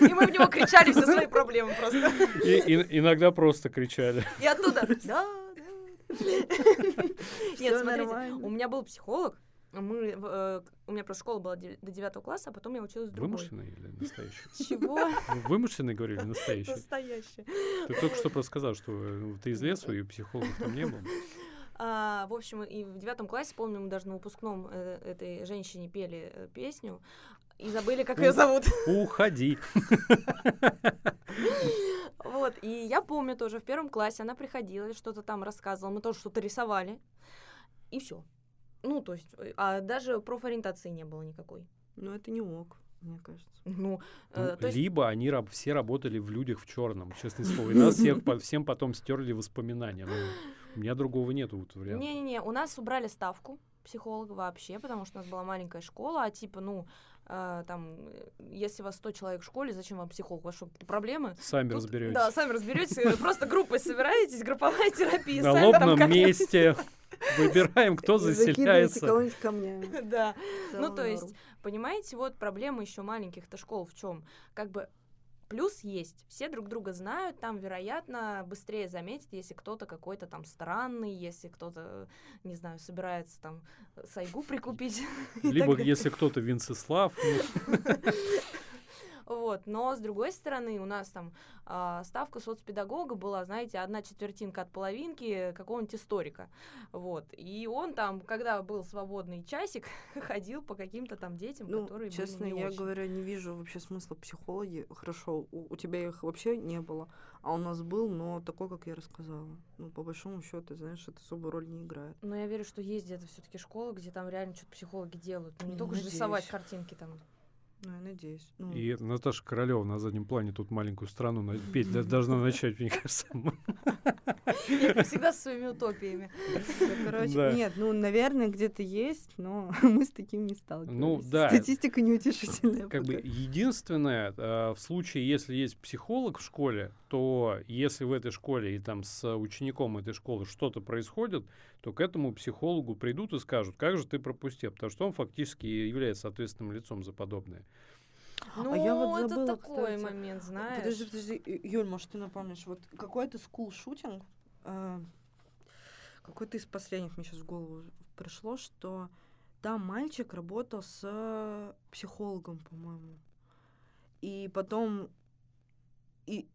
И мы в него кричали все свои проблемы просто. И, иногда просто кричали. И оттуда. Да, да. Нет, смотрите, у меня был психолог. Мы, э, у меня просто школа была до девятого класса, а потом я училась в другой. Вымышленный или настоящий? Чего? Вы Вымышленный говорили, настоящий? Настоящий. Ты только что просто сказал, что э, ты из лесу, и психолога там не был. А, в общем, и в девятом классе, помню, мы даже на выпускном э, этой женщине пели э, песню и забыли, как ее зовут. Уходи. Вот, и я помню тоже, в первом классе она приходила, что-то там рассказывала, мы тоже что-то рисовали, и все. Ну, то есть, э, а даже профориентации не было никакой. Но это не ок, мне кажется. Ну, э, Ну, то есть, Либо они раб- все работали в людях в черном, честное слово. И нас всех по- всем потом стерли воспоминания. Ну, у меня другого нету вот варианта. не-не-не, у нас убрали ставку психолога вообще, потому что у нас была маленькая школа, а типа, ну, э, там, если у вас 100 человек в школе, зачем вам психолог? У вас что, проблемы? Сами Тут- разберетесь. Да, сами разберетесь, просто группой собираетесь, групповая терапия. На лобном месте выбираем, кто заселяется. кого-нибудь камнями. Да. Ну, то есть, понимаете, вот проблема еще маленьких-то школ в чем? Как бы плюс есть, все друг друга знают, там, вероятно, быстрее заметят, если кто-то какой-то там странный, если кто-то, не знаю, собирается там сайгу прикупить. Либо если кто-то Винцеслав, ну, Вот, но с другой стороны, у нас там а, ставка соцпедагога была, знаете, одна четвертинка от половинки какого-нибудь историка. Вот. И он там, когда был свободный часик, ходил по каким-то там детям, Ну, которые честно, были не я очень. говоря, не вижу вообще смысла психологи. Хорошо, у, у тебя их вообще не было, а у нас был, но такой, как я рассказала. Ну, по большому счету, знаешь, это особую роль не играет. Но я верю, что есть где-то все-таки школа, где там реально что-то психологи делают. Ну, не Ну, только же рисовать картинки там. Ну, я надеюсь. Ну, и Наташа Королева на заднем плане тут маленькую страну на- петь должна начать, мне кажется. Я, всегда, со своими утопиями. короче, Да. нет, ну, наверное, где-то есть, но мы с таким не сталкивались. Ну, да. Статистика неутешительная. Как бы единственное, э, в случае, если есть психолог в школе, то если в этой школе и там с учеником этой школы что-то происходит, то к этому психологу придут и скажут, как же ты пропустил, потому что он фактически является ответственным лицом за подобное. Ну, А я вот это забыла, такой кстати. момент, знаешь. Подожди, подожди, Юль, может, ты напомнишь, вот какой-то скул-шутинг, а, какой-то из последних мне сейчас в голову пришло, что там мальчик работал с э, психологом, по-моему. И потом... И...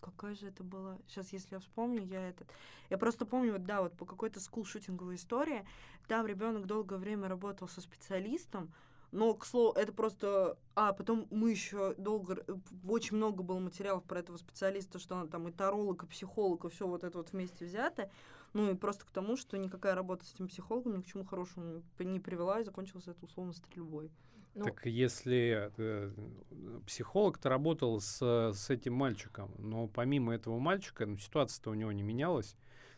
Какая же это была? Сейчас, если я вспомню, я это... Я просто помню, вот да, вот по какой-то скул-шутинговой истории, там ребенок долгое время работал со специалистом, но, к слову, это просто... А, потом мы еще долго... в- Очень много было материалов про этого специалиста, что он там и таролог, и психолог, и все вот это вот вместе взято. Ну и просто к тому, что никакая работа с этим психологом ни к чему хорошему не при- не привела, и закончилось это условно стрельбой. Ну, Так если э, психолог-то работал с, с этим мальчиком, но помимо этого мальчика, ну, ситуация-то у него не менялась.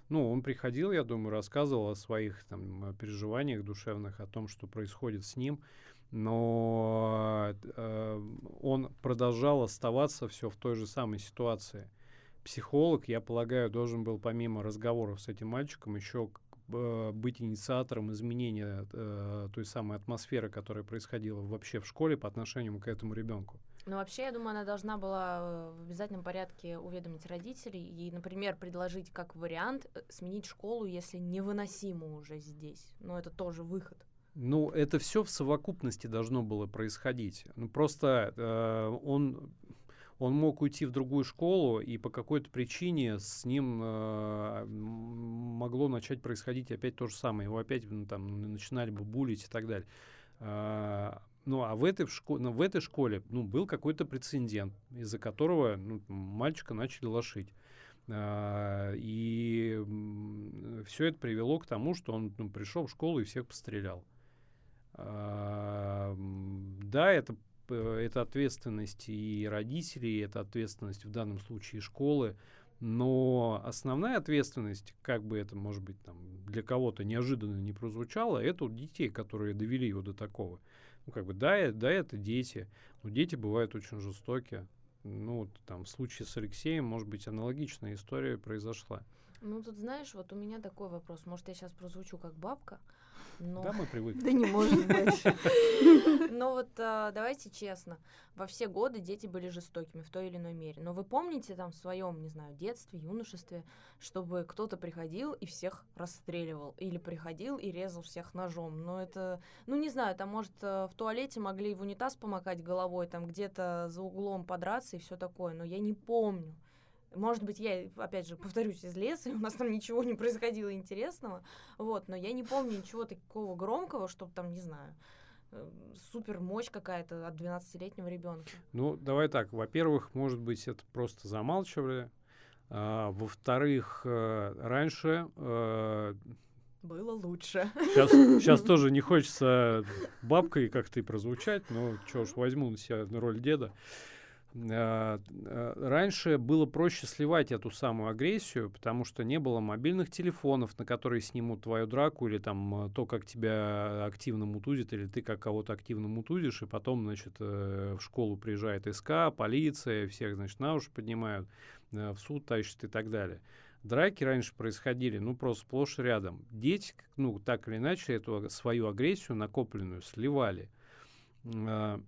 Ну, он приходил, я думаю, рассказывал о своих там э, переживаниях душевных, о том, что происходит с ним, но э, он продолжал оставаться все в той же самой ситуации. Психолог, я полагаю, должен был помимо разговоров с этим мальчиком еще быть инициатором изменения э, той самой атмосферы, которая происходила вообще в школе по отношению к этому ребенку. Ну, вообще, я думаю, она должна была э, в обязательном порядке уведомить родителей и, например, предложить как вариант э, сменить школу, если невыносимо уже здесь. Но это тоже выход. Ну, это все в совокупности должно было происходить. Ну, просто э, он, он мог уйти в другую школу, и по какой-то причине с ним э, могло начать происходить опять то же самое. Его опять ну, там начинали бы булить и так далее. А, ну, а в этой, шко- ну, в этой школе ну, был какой-то прецедент, из-за которого ну, мальчика начали лошить. А, и все это привело к тому, что он ну, пришел в школу и всех пострелял. А, да, это, это ответственность и родителей, это ответственность в данном случае школы, но основная ответственность, как бы это, может быть, там, для кого-то неожиданно не прозвучало, это у детей, которые довели его до такого. Ну, как бы, да, да, это дети, но дети бывают очень жестокие. Ну, там, в случае с Алексеем, может быть, аналогичная история произошла. Ну, тут, знаешь, вот у меня такой вопрос. Может, я сейчас прозвучу как бабка, но... Да, мы привыкли. Да не может быть. Но вот а, давайте честно, во все годы дети были жестокими в той или иной мере. Но вы помните там в своем, не знаю, детстве, юношестве, чтобы кто-то приходил и всех расстреливал, или приходил и резал всех ножом. Но это, ну не знаю, там может э, в туалете могли в унитаз помакать головой, там где-то за углом подраться и все такое. Но я не помню. Может быть, я, опять же, повторюсь, из леса, и у нас там ничего не происходило интересного, вот, но я не помню ничего такого громкого, чтобы там, не знаю, э, супер мощь какая-то от 12-летнего ребенка. Ну, давай так. Во-первых, может быть, это просто замалчивали. А, во-вторых, э, раньше... Э, Было лучше. Сейчас, сейчас тоже не хочется бабкой как-то и прозвучать, но что ж, возьму на себя роль деда. Э, э, раньше было проще сливать эту самую агрессию, потому что не было мобильных телефонов, на которые снимут твою драку, или там э, то, как тебя активно мутузит, или ты как кого-то активно мутузишь, и потом, значит, в школу приезжает СК, полиция, всех, значит, на уши поднимают, в суд тащат и так далее. Драки раньше происходили, ну, просто сплошь рядом. Дети, ну, так или иначе, эту свою агрессию накопленную сливали. А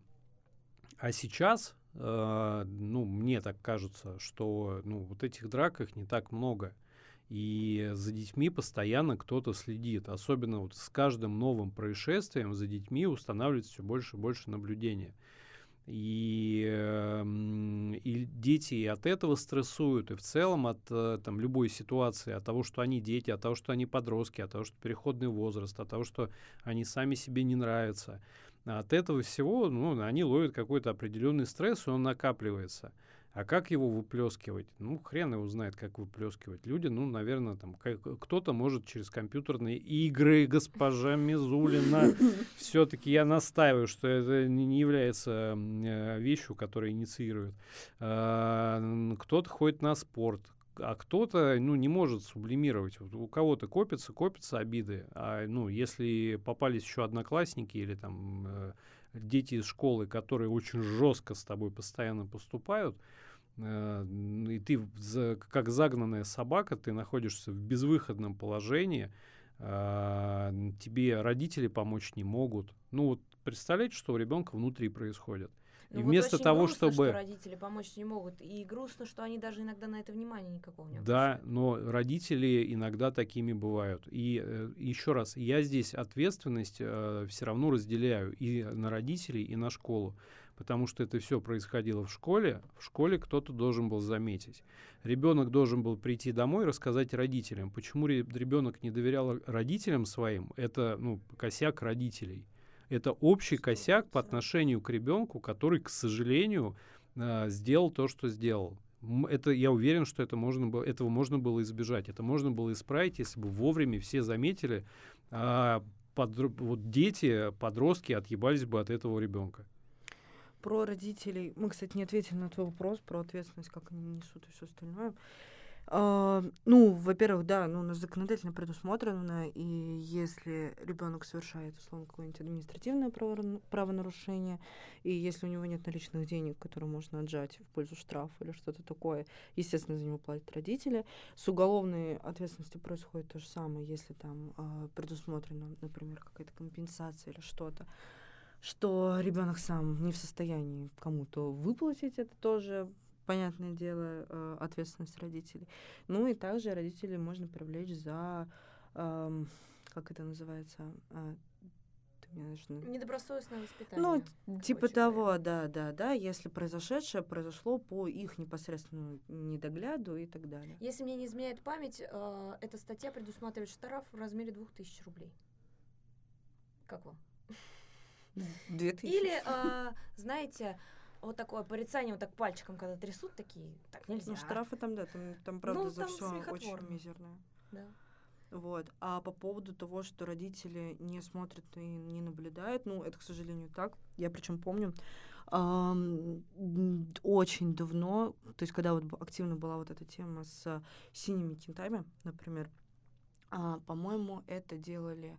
сейчас э, ну, мне так кажется, что ну, вот этих драк их не так много. И за детьми постоянно кто-то следит. Особенно вот с каждым новым происшествием за детьми устанавливается все больше и больше наблюдения. И, э, и дети от этого стрессуют, и в целом от э, там, любой ситуации, от того, что они дети, от того, что они подростки, от того, что переходный возраст, от того, что они сами себе не нравятся. От этого всего ну, они ловят какой-то определенный стресс, и он накапливается. А как его выплескивать? Ну, хрен его знает, как выплескивать. Люди, ну, наверное, там кто-то может через компьютерные игры, госпожа Мизулина. Все-таки я настаиваю, что это не является э, вещью, которая инициирует. А, кто-то ходит на спорт, а кто-то, ну, не может сублимировать. Вот у кого-то копятся, копятся обиды, а, ну, если попались еще одноклассники или там э, дети из школы, которые очень жестко с тобой постоянно поступают, э, и ты за, как загнанная собака, ты находишься в безвыходном положении, э, тебе родители помочь не могут. Ну, вот представляете, что у ребенка внутри происходит. Ну, и вот вместо того, грустно, чтобы... что родители помочь не могут, и грустно, что они даже иногда на это внимания никакого не Да, обращают. но родители иногда такими бывают. И э, еще раз, я здесь ответственность э, все равно разделяю и на родителей, и на школу. Потому что это все происходило в школе. В школе кто-то должен был заметить. Ребенок должен был прийти домой и рассказать родителям. Почему ребенок не доверял родителям своим, это ну, косяк родителей это общий косяк по отношению к ребенку, который, к сожалению, э, сделал то, что сделал. Это, я уверен, что это можно было, этого можно было избежать. Это можно было исправить, если бы вовремя все заметили, а под, вот дети, подростки отъебались бы от этого ребенка. Про родителей. Мы, кстати, не ответили на твой вопрос про ответственность, как они несут и все остальное. А, ну, во-первых, да, ну, у нас законодательно предусмотрено, и если ребенок совершает, условно, какое-нибудь административное право, правонарушение, и если у него нет наличных денег, которые можно отжать в пользу штрафа или что-то такое, естественно, за него платят родители. С уголовной ответственностью происходит то же самое, если там э, предусмотрена, например, какая-то компенсация или что-то что ребенок сам не в состоянии кому-то выплатить, это тоже понятное дело, э, ответственность родителей. Ну и также родителей можно привлечь за, э, как это называется, э, Недобросовестное воспитание. Ну, типа того, говоря. да, да, да, если произошедшее произошло по их непосредственному недогляду и так далее. Если мне не изменяет память, э, эта статья предусматривает штраф в размере 2000 рублей. Как вам? Две тысячи. Или, а, знаете, вот такое порицание, вот так пальчиком, когда трясут, такие, так нельзя. Ну, штрафы там, да, там, там правда, Ну, за там все очень мизерные. Да. Вот. А по поводу того, что родители не смотрят и не наблюдают, ну, это, к сожалению, так. Я причем помню, ам, м, очень давно, то есть когда вот активно была вот эта тема с синими кентами, например, а, по-моему, это делали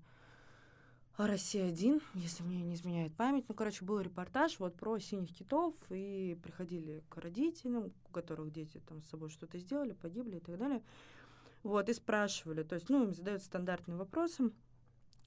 Россия-1, если мне не изменяет память. Ну, короче, был репортаж вот про синих китов, и приходили к родителям, у которых дети там с собой что-то сделали, погибли и так далее. Вот, и спрашивали, то есть, ну, им задают стандартные вопросы,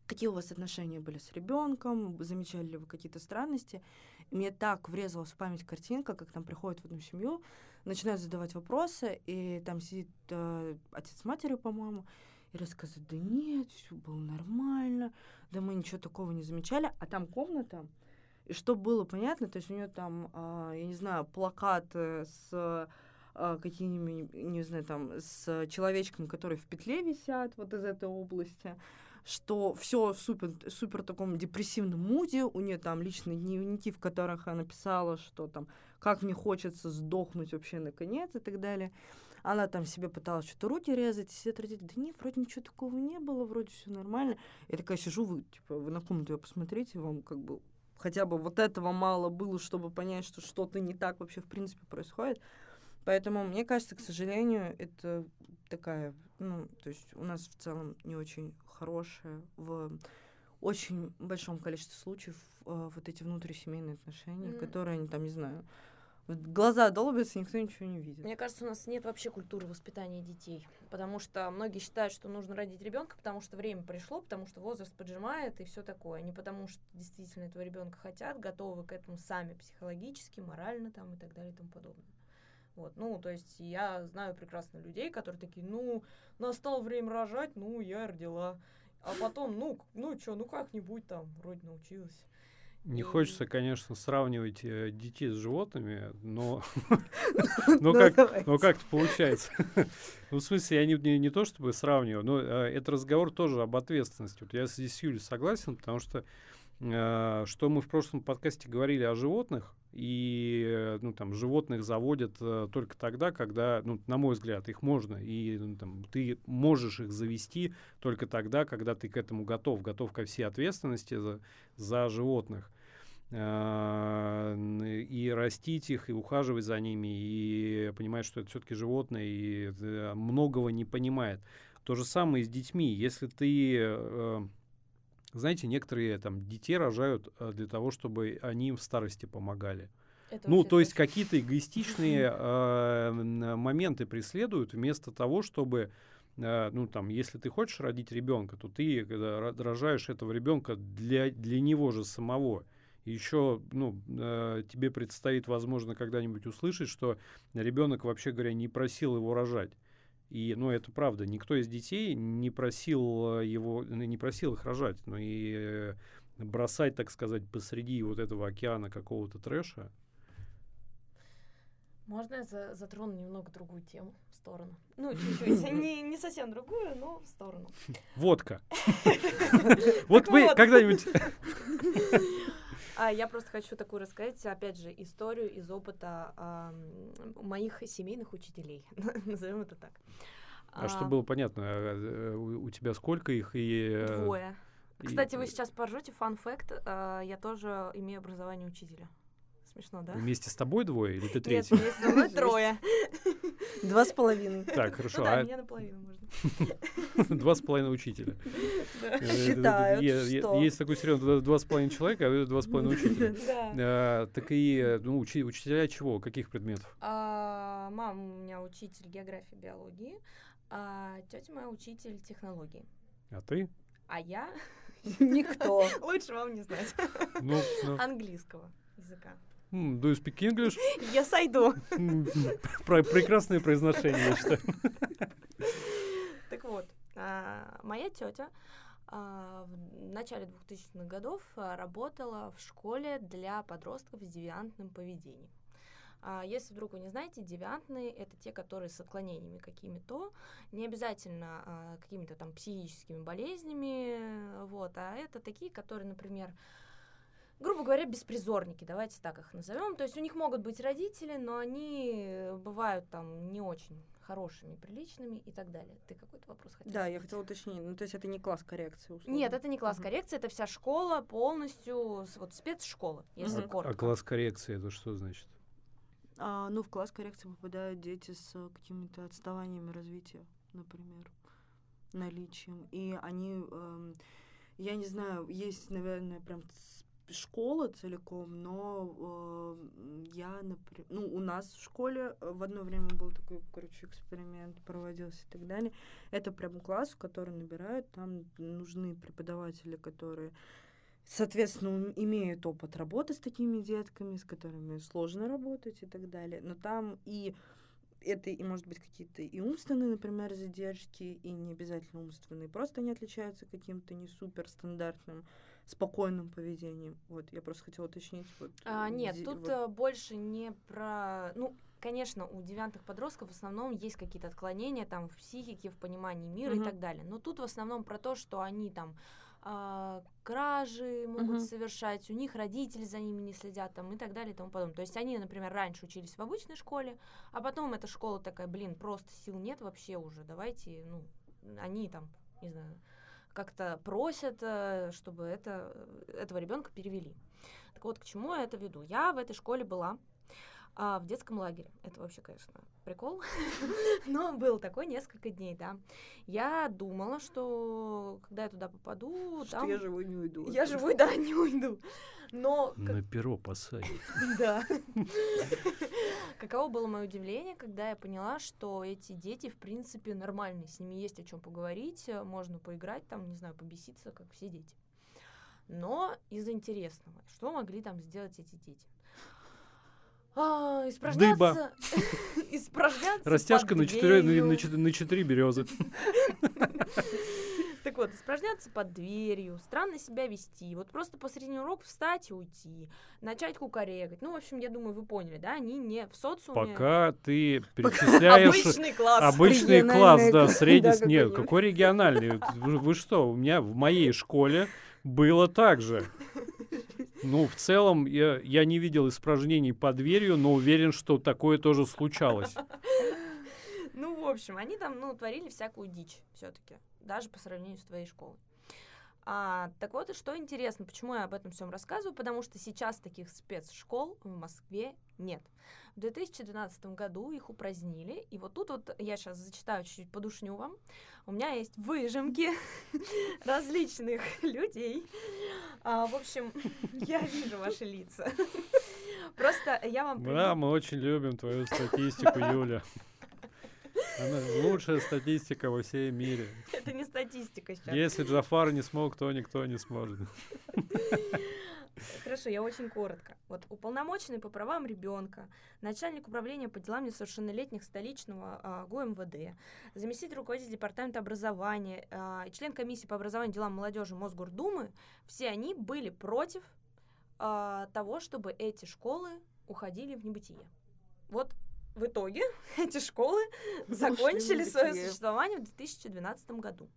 какие у вас отношения были с ребенком, замечали ли вы какие-то странности. Мне так врезалась в память картинка, как там приходят в одну семью, начинают задавать вопросы, и там сидит э, отец с матерью, по-моему, и рассказывает, да нет, все было нормально, да мы ничего такого не замечали, а там комната, и чтобы было понятно, то есть у нее там, а, я не знаю, плакат э, с а, какими-нибудь, не знаю, там, с человечками, которые в петле висят вот из этой области, что все супер, супер таком депрессивном муде, у нее там личные дневники, в которых она писала, что там, как мне хочется сдохнуть вообще наконец и так далее. Она там себе пыталась что-то руки резать, и все родители, да нет, вроде ничего такого не было, вроде все нормально. Я такая сижу, вы, типа, вы на комнату её посмотрите, вам как бы хотя бы вот этого мало было, чтобы понять, что что-то не так вообще в принципе происходит. Поэтому, мне кажется, к сожалению, это такая, ну, то есть у нас в целом не очень хорошая в очень большом количестве случаев э, вот эти внутрисемейные отношения, М. которые они там, не знаю, глаза долбятся, никто ничего не видит. Мне кажется, у нас нет вообще культуры воспитания детей, потому что многие считают, что нужно родить ребенка, потому что время пришло, потому что возраст поджимает и все такое, не потому что действительно этого ребенка хотят, готовы к этому сами психологически, морально там и так далее и тому подобное. Вот, ну, то есть я знаю прекрасно людей, которые такие, ну, настало время рожать, ну, я родила. А потом, ну, ну, что, ну, как-нибудь там, вроде научилась. Не хочется, конечно, сравнивать э, детей с животными, но, но Ну, как, но как-то получается. Ну, в смысле, я не, не, не то чтобы сравниваю, но э, это разговор тоже об ответственности. Вот я здесь с Юлей согласен, потому что что мы в прошлом подкасте говорили о животных, и э, ну, там, животных заводят э, только тогда, когда, ну, на мой взгляд, их можно, и ну, там, ты можешь их завести только тогда, когда ты к этому готов, готов ко всей ответственности за, за животных. Н- И растить их, и ухаживать за ними, и понимать, что это все-таки животное, и э, многого не понимает. То же самое и с детьми. Если ты э, знаете, некоторые там детей рожают э, для того, чтобы они им в старости помогали. Это Ну, то есть какие-то эгоистичные э, м, моменты преследуют вместо того, чтобы, э, ну, там, если ты хочешь родить ребенка, то ты когда ро- рожаешь этого ребенка для, для него же самого. Еще, ну, э, тебе предстоит, возможно, когда-нибудь услышать, что ребенок, вообще говоря, не просил его рожать. И, ну, это правда, никто из детей не просил э, его, не просил их рожать, но и э, бросать, так сказать, посреди вот этого океана какого-то трэша, Можно я за- затрону немного другую тему в сторону? Ну, чуть-чуть. Не, не совсем другую, но в сторону. Водка. Вот вы когда-нибудь... А я просто хочу такую рассказать, опять же, историю из опыта ам, моих семейных учителей. Назовем это так. А чтобы было понятно, а, э, у у тебя сколько их и... э, Двое. и- Кстати, вы сейчас поржете, фан факт, я тоже имею образование учителя. Смешно, да? Вместе с тобой двое или ты Нет, третий? вместе со мной трое. Два с половиной. Так, Ну хорошо. да, а меня наполовину можно. Два с половиной учителя. Э, что? Есть такой сериал «Два с половиной человека», а два с половиной учителя. А, Так и ну, учи- учителя чего? Каких предметов? А, Мама у меня учитель географии, биологии, а тетя моя учитель технологии. А ты? А я Никто. лучше вам не знать Ну, ну, английского языка. М, do you speak English? Я сойду. М, про- Прекрасное произношение, я считаю. Так вот, а, моя тетя а, в начале 2000-х годов а, работала в школе для подростков с девиантным поведением. Если вдруг вы не знаете, девиантные это те, которые с отклонениями какими-то, не обязательно а, какими-то там психическими болезнями, вот, а это такие, которые, например, грубо говоря, беспризорники, давайте так их назовем. То есть у них могут быть родители, но они бывают там не очень хорошими, приличными и так далее. Ты какой-то вопрос хотел? Да, я хотела уточнить. Ну, то есть это не класс коррекции, условно. Нет, это не класс коррекции, это вся школа полностью, вот спецшкола, если Мгм. коротко. А класс коррекции это что значит? А, ну, в класс коррекции попадают дети с э, какими-то отставаниями развития, например, наличием. И они, эм, я не знаю, есть, наверное, прям школа целиком, но э, я, например, ну, у нас в школе э, в одно время был такой, короче, эксперимент проводился и так далее. Это прям класс, в который набирают, там нужны преподаватели, которые соответственно, имеют опыт работы с такими детками, с которыми сложно работать и так далее. Но там и это и может быть какие-то и умственные, например, задержки, и не обязательно умственные. Просто они отличаются каким-то не супер стандартным, спокойным поведением. Вот, я просто хотела уточнить. Вот, А, э, нет, ди- тут вот. э, больше не про... Ну, конечно, у девиантных подростков в основном есть какие-то отклонения там в психике, в понимании мира Мгм. и так далее. Но тут в основном про то, что они там а, кражи могут Мгм. совершать, у них родители за ними не следят там и так далее и тому подобное. То есть они, например, раньше учились в обычной школе, а потом эта школа такая, блин, просто сил нет вообще уже, давайте, ну, они там, не знаю, как-то просят, э, чтобы это, этого ребенка перевели. Так вот, к чему я это веду? Я в этой школе была а, в детском лагере. Это вообще, конечно, прикол. Но был такой несколько дней, да. Я думала, что когда я туда попаду, Что там... я живой не уйду. Я живой, да, не уйду. Но как- На перо посадят. Да. Каково было мое удивление, когда я поняла, что эти дети, в принципе, нормальные, с ними есть о чем поговорить, можно поиграть, там, не знаю, побеситься, как все дети. Но из интересного, что могли там сделать эти дети? А, испражняться, испражняться Растяжка под на четыре, на, дверью. на чет- на четыре березы. Так вот, испражняться под дверью, странно себя вести, вот просто посреди урока встать и уйти, начать кукарекать. Ну, в общем, я думаю, вы поняли, да, они не в социуме. Пока ты перечисляешь Обычный класс. обычный класс, да, средний. да, Нет, какой региональный? Вы, вы что, у меня в моей школе было так же. Ну, в целом, я, я не видел испражнений под дверью, но уверен, что такое тоже случалось. Ну, в общем, они там, ну, творили всякую дичь все-таки, даже по сравнению с твоей школой. А, так вот, и что интересно, почему я об этом всем рассказываю, потому что сейчас таких спецшкол в Москве нет. В 2012 году их упразднили, и вот тут вот я сейчас зачитаю чуть-чуть, подушню вам. У меня есть выжимки различных людей. А, в общем, я вижу ваши лица. Просто я вам... Да, мы очень любим твою статистику, Юля. Она лучшая статистика во всем мире. Это не статистика сейчас. Если Джафар не смог, то никто не сможет. Хорошо, я очень коротко. Вот уполномоченный по правам ребенка, начальник управления по делам несовершеннолетних столичного а, ГУМВД, заместитель руководителя департамента образования а, член комиссии по образованию делам молодежи Мосгордумы, все они были против а, того, чтобы эти школы уходили в небытие. Вот в итоге эти школы закончили свое существование в 2012 году.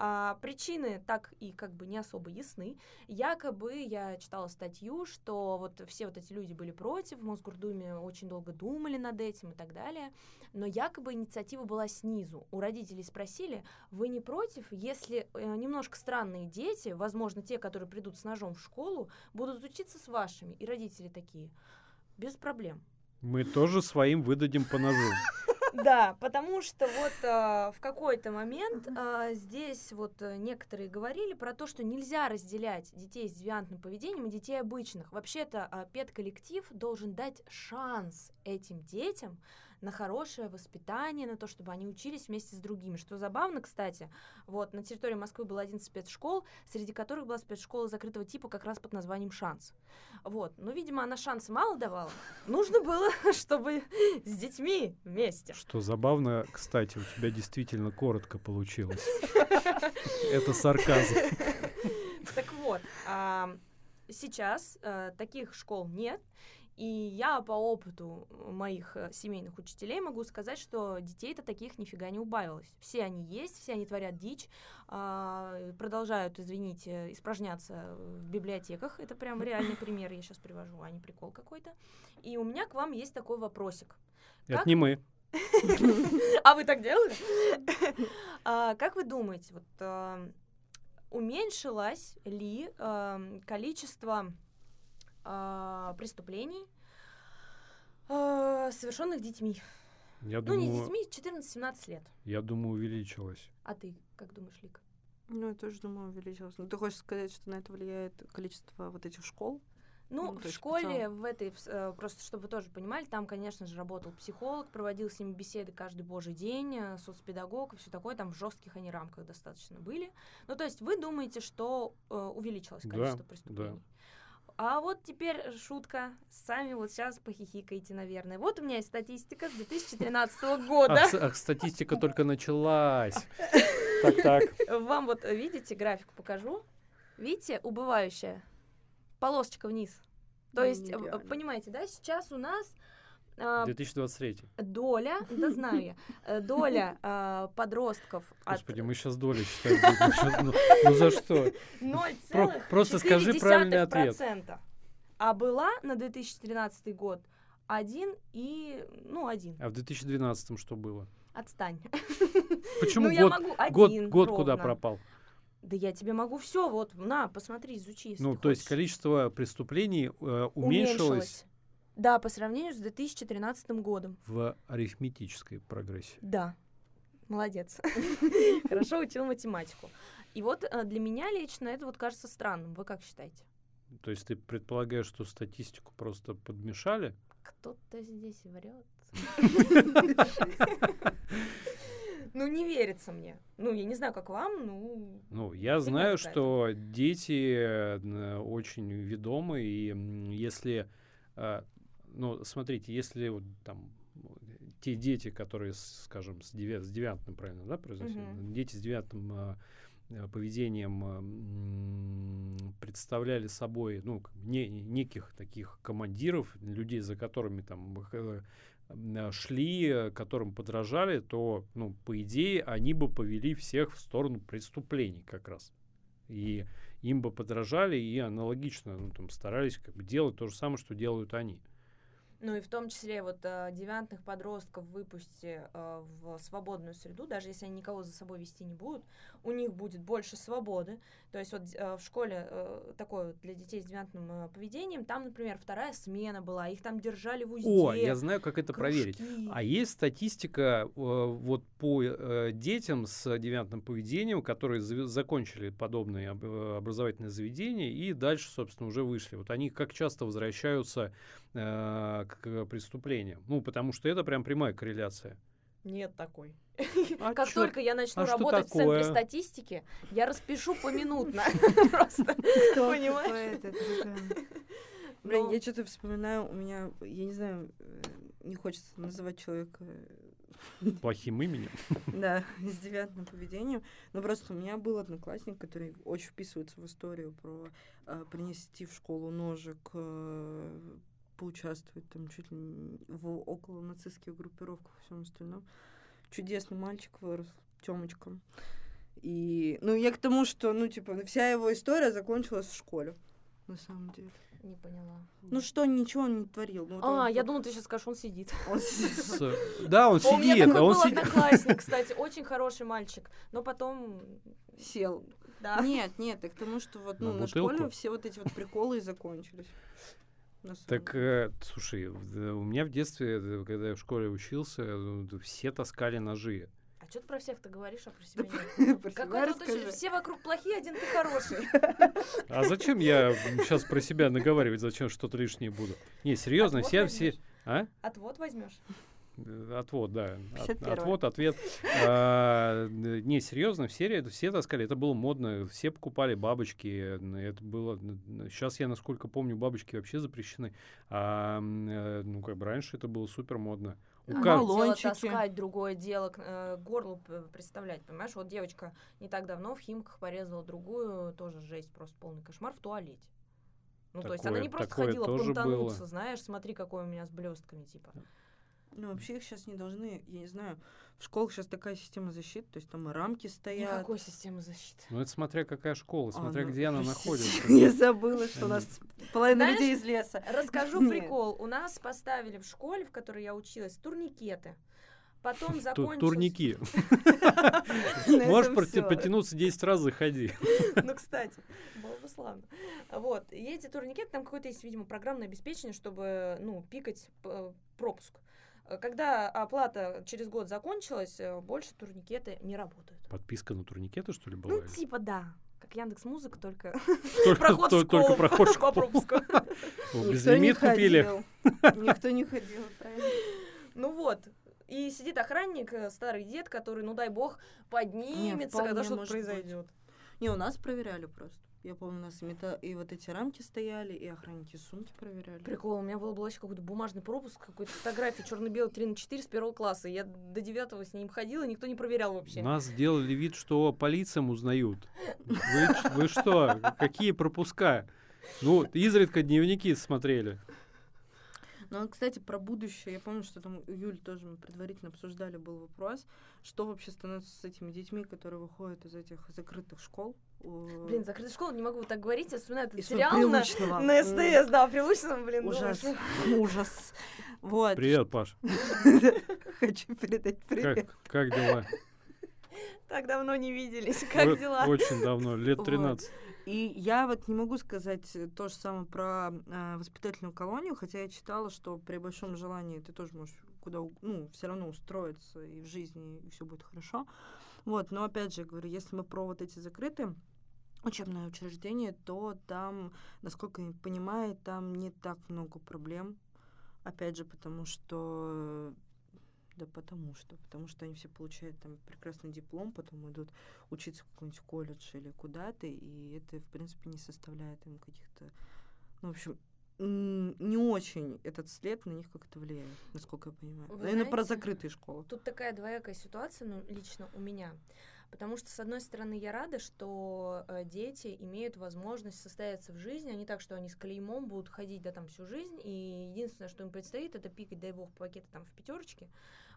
А, причины так и как бы не особо ясны. Якобы я читала статью, что вот все вот эти люди были против, в Мосгордуме очень долго думали над этим и так далее, но якобы инициатива была снизу. У родителей спросили, вы не против, если э, немножко странные дети, возможно, те, которые придут с ножом в школу, будут учиться с вашими? И родители такие, без проблем. Мы тоже своим выдадим по ножу. Да, потому что вот а, в какой-то момент а, здесь вот э, некоторые говорили про то, что нельзя разделять детей с девиантным поведением и детей обычных. Вообще-то а, педколлектив должен дать шанс этим детям на хорошее воспитание, на то, чтобы они учились вместе с другими. Что забавно, кстати, вот на территории Москвы было 11 спецшкол, среди которых была спецшкола закрытого типа как раз под названием «Шанс». Вот, ну, видимо, она шанса мало давала. Нужно было, чтобы с детьми вместе. Что забавно, кстати, у тебя действительно коротко получилось. Это сарказм. Так вот, а, сейчас а, таких школ нет, И я по опыту моих э, семейных учителей могу сказать, что детей-то таких нифига не убавилось. Все они есть, все они творят дичь, а, продолжают, извините, испражняться в библиотеках. Это прям реальный пример, я сейчас привожу, а не прикол какой-то. И у меня к вам есть такой вопросик. Это Как- не мы. А вы так делали? А, Как вы думаете, вот а, уменьшилось ли количество а, преступлений, а, совершенных детьми? Я Ну, не думаю, детьми, 14-17 лет. я думаю, увеличилось. А ты как думаешь, Лика? Ну, я тоже думаю, увеличилось. Ну, ты хочешь сказать, что на это влияет количество вот этих школ? Ну, Ну, в школе, в этой, в с- э, просто чтобы вы тоже понимали, там, конечно же, работал психолог, проводил с ними беседы каждый божий день, э, соцпедагог и все такое, там в жестких они рамках достаточно были. Ну, то есть вы думаете, что э, увеличилось Да, количество да. преступлений? А вот теперь шутка. Сами вот сейчас похихикаете, наверное. Вот у меня есть статистика с 2013 года. Ах, статистика только началась. Так, так. Вам вот э, видите, график покажу. Видите, убывающая. Полосочка вниз. То Ну, есть, э, нереально. понимаете, да, сейчас у нас а, 2023. доля, да знаю я, э, доля а, подростков от Господи, мы сейчас доли. Щас, ну, ну за что? 0,4%. просто скажи правильный ответ. А была на 2013 год 1 и, ну, 1. А в 2012 что было? Отстань. Почему ну, я год, могу год, один год куда пропал? Да я тебе могу все, вот, на, посмотри, изучи, Ну, то есть хочешь. количество преступлений э, уменьшилось Да, по сравнению с 2013 годом. в арифметической прогрессии. Да. Молодец. Хорошо учил математику. И вот э, для меня лично это вот кажется странным. Вы как считаете? То есть ты предполагаешь, что статистику просто подмешали? Кто-то здесь врет. Ну, не верится мне. Ну, я не знаю, как вам, ну... Ну, я знаю, что дети э, очень ведомы, и если, э, ну, смотрите, если вот там ну, те дети, которые, скажем, с, девя- с девятым, правильно, да, произносят? Мгм. Дети с девятым э, поведением э, представляли собой, ну, не, неких таких командиров, людей, за которыми там э, шли, э, которым подражали, то, ну, по идее, они бы повели всех в сторону преступлений как раз. И им бы подражали и аналогично, ну, там, старались как бы делать то же самое, что делают они. Ну и в том числе вот э, девиантных подростков выпусти э, в свободную среду, даже если они никого за собой вести не будут, у них будет больше свободы. То есть вот э, в школе э, такое для детей с девиантным э, поведением, там, например, вторая смена была, их там держали в узде. О, я знаю, как это проверить. кружки. А есть статистика вот по детям с девиантным поведением, которые закончили подобные об- образовательные заведения и дальше, собственно, уже вышли. Вот они как часто возвращаются к преступлениям? Ну, потому что это прям прямая корреляция. Нет такой. А Как чё? только я начну А работать в центре статистики, я распишу поминутно. Просто, понимаешь? Блин, Ну. я что-то вспоминаю, у меня, я не знаю, э, не хочется называть человека, э, Плохим именем. да, с девиантным поведением, но просто у меня был одноклассник, который очень вписывается в историю про э, принести в школу ножик, э, поучаствовать там чуть ли не в около нацистских группировках и всем остальном. Чудесный мальчик вырос, Тёмочка. И, ну, я к тому, что, ну, типа, вся его история закончилась в школе, на самом деле. Не поняла. Ну что, ничего он не творил. Ну, А, он я думала, ты сейчас скажешь, он сидит. он сидит. Да, он У меня сидит, такой а он был одноклассник, кстати, очень хороший мальчик, но потом... сел. Да. Нет, нет, к тому, что вот, На ну, на школе все вот эти вот приколы и закончились. Так, э, слушай, в- у меня в детстве, э, когда я в школе учился, э, все таскали ножи. А что ты про всех-то говоришь, а про себя нет? Какой тут все вокруг плохие, один ты хороший. А зачем я сейчас про себя наговаривать, зачем что-то лишнее буду? Не, серьезно, все, все... А? Отвод возьмешь. Отвод, да. От- 51-е. отвод, ответ. А, Не, серьезно, все, ре- все таскали, это было модно, все покупали бабочки, это было... Сейчас я, насколько помню, бабочки вообще запрещены, а э, ну, как бы раньше это было супер модно. У А. Дело таскать, другое дело к э, горлу п- представлять, понимаешь? Вот девочка не так давно в Химках порезала другую, тоже жесть, просто полный кошмар в туалете. Ну, то есть она Такое- не просто такое ходила понтануться, было. знаешь, смотри, какой у меня с блестками, типа. Ну, вообще их сейчас не должны, я не знаю, в школах сейчас такая система защиты, то есть там и рамки стоят. Никакой системы защиты. Ну, это смотря какая школа, А, смотря ну, где она находится. Я забыла, что у нас половина Знаешь, людей из леса. Расскажу прикол. У нас поставили в школе, в которой я училась, турникеты. Потом закончилось... Турники. Можешь потянуться 10 раз, заходи. Ну, кстати, было бы славно. Вот. И эти турникеты, там какое-то есть, видимо, программное обеспечение, чтобы, ну, пикать пропуск. Э, Когда оплата через год закончилась, э, больше турникеты не работают. Подписка на турникеты, что ли, была? Ну, типа, да. Как Яндекс Музыка, только Только- проход в то- Только школу проход в школу. Безлимит купили. ходил. Никто не ходил, правильно. Ну вот. И сидит охранник, э, старый дед, который, ну дай бог, поднимется, когда что-то произойдет. Не, у нас проверяли просто. Я помню, у нас и, мета- и вот эти рамки стояли, и охранники сумки проверяли. Прикол, у меня был, был вообще какой-то бумажный пропуск, какой-то фотографии черно-белый 3 на 4 с первого класса. Я до девятого с ним ходила, никто не проверял вообще. Нас сделали вид, что полициям узнают. Вы, вы что? Какие пропуска? Ну, изредка дневники смотрели. Ну, а, кстати, про будущее. Я помню, что там у Юль тоже мы предварительно обсуждали, был вопрос, что вообще становится с этими детьми, которые выходят из этих закрытых школ. У- Блин, закрытая школа, не могу вот так говорить, я вспоминаю этот из сериал на, Прилучного. на СТС, да, прилучном, блин, ну, Ужас. Ужас. Вот. Привет, Паш. Хочу передать привет. Как, как дела? Так давно не виделись, как дела? Очень давно, лет Вот. 13. И я вот не могу сказать э, то же самое про э, воспитательную колонию, хотя я читала, что при большом желании ты тоже можешь куда, ну, все равно устроиться и в жизни, и все будет хорошо. Вот, но опять же, я говорю, если мы про вот эти закрытые учебные учреждения, то там, насколько я понимаю, там не так много проблем. Опять же, потому что да потому что, потому что они все получают там прекрасный диплом, потом идут учиться в какой-нибудь колледж или куда-то, и это, в принципе, не составляет им каких-то, ну, в общем, не очень этот след на них как-то влияет, насколько я понимаю. Вы Наверное, про знаете, закрытые школы. Тут такая двоякая ситуация, ну, лично у меня. Потому что, с одной стороны, я рада, что э, дети имеют возможность состояться в жизни, а не так, что они с клеймом будут ходить, да, там всю жизнь, и единственное, что им предстоит, это пикать, дай бог, пакеты там в пятерочке,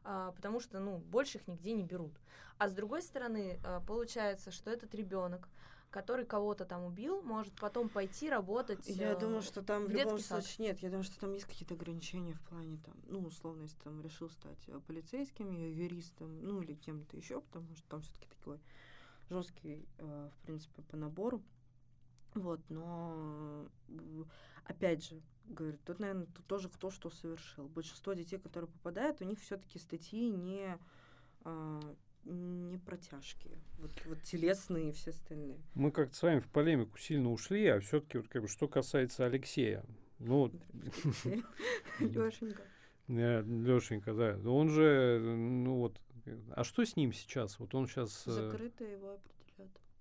а, потому что, ну, больше их нигде не берут. А с другой стороны, а, получается, что этот ребенок, который кого-то там убил, может потом пойти работать. Я э, думаю, что там в в любом сад. случае нет. Я думаю, что там есть какие-то ограничения в плане там, ну, условно, если там решил стать э, полицейским, ю- юристом, ну или кем-то еще, потому что там все-таки такой жесткий, э, в принципе, по набору. Вот, но э, опять же, говорю, тут, наверное, тут тоже кто что совершил. Большинство детей, которые попадают, у них все-таки статьи не а, не протяжки, вот, вот телесные и все остальные. Мы как-то с вами в полемику сильно ушли, а все-таки вот как бы что касается Алексея, ну, Лешенька. Лешенька, да, он же, ну вот, а что с ним сейчас? Вот он сейчас Закрыто его.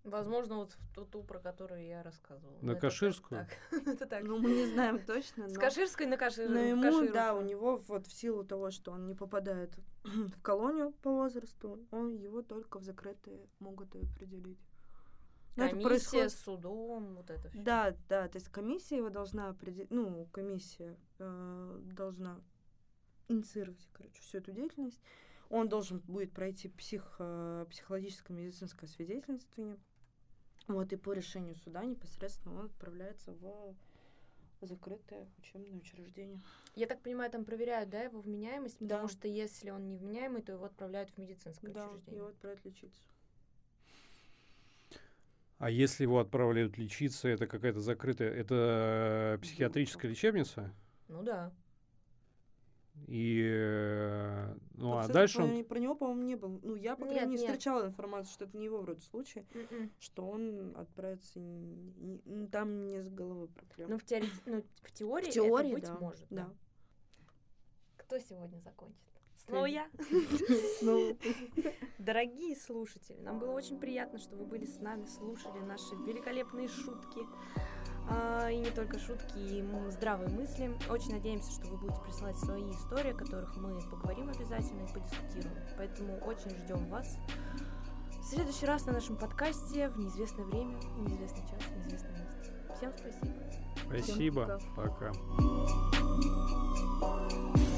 Возможно, вот в ту, ту, про которую я рассказывала. На Это Каширскую? так. Это так. Ну, мы не знаем точно, С но... Каширской на Кашир. Но ему, Каширу. да, у него вот в силу того, что он не попадает в колонию по возрасту, он его только в закрытые могут определить. Но это Комиссия происходит- с судом, вот это все. Да, да, то есть комиссия его должна определить, ну, комиссия э, должна инициировать, короче, всю эту деятельность. Он должен будет пройти псих, э, психологическое медицинское свидетельствование. Вот, и по решению суда непосредственно он отправляется в закрытое учебное учреждение. Я так понимаю, там проверяют, да, его вменяемость, Да. потому что если он невменяемый, то его отправляют в медицинское Да, учреждение. его отправят лечиться. А если его отправляют лечиться, это какая-то закрытая, это э, психиатрическая лечебница? Ну да. И, э, ну, а дальше про, он... про него, по-моему, не был. Ну, я, по крайней мере, не нет. встречала информацию, что это не его вроде случай, Мгм. что он отправится... там не с головой проблем. Ну, в, теории, ну, в теории, в теории, это быть да. может. да. Кто сегодня закончит? Снова Ты. я. Ну, Дорогие слушатели, нам было очень приятно, что вы были с нами, слушали наши великолепные шутки. А, и не только шутки, и здравые мысли. Очень надеемся, что вы будете присылать свои истории, о которых мы поговорим обязательно и подискутируем. Поэтому очень ждем вас. В следующий раз на нашем подкасте в неизвестное время, неизвестный час, неизвестном месте. Всем спасибо. Спасибо. пока. пока.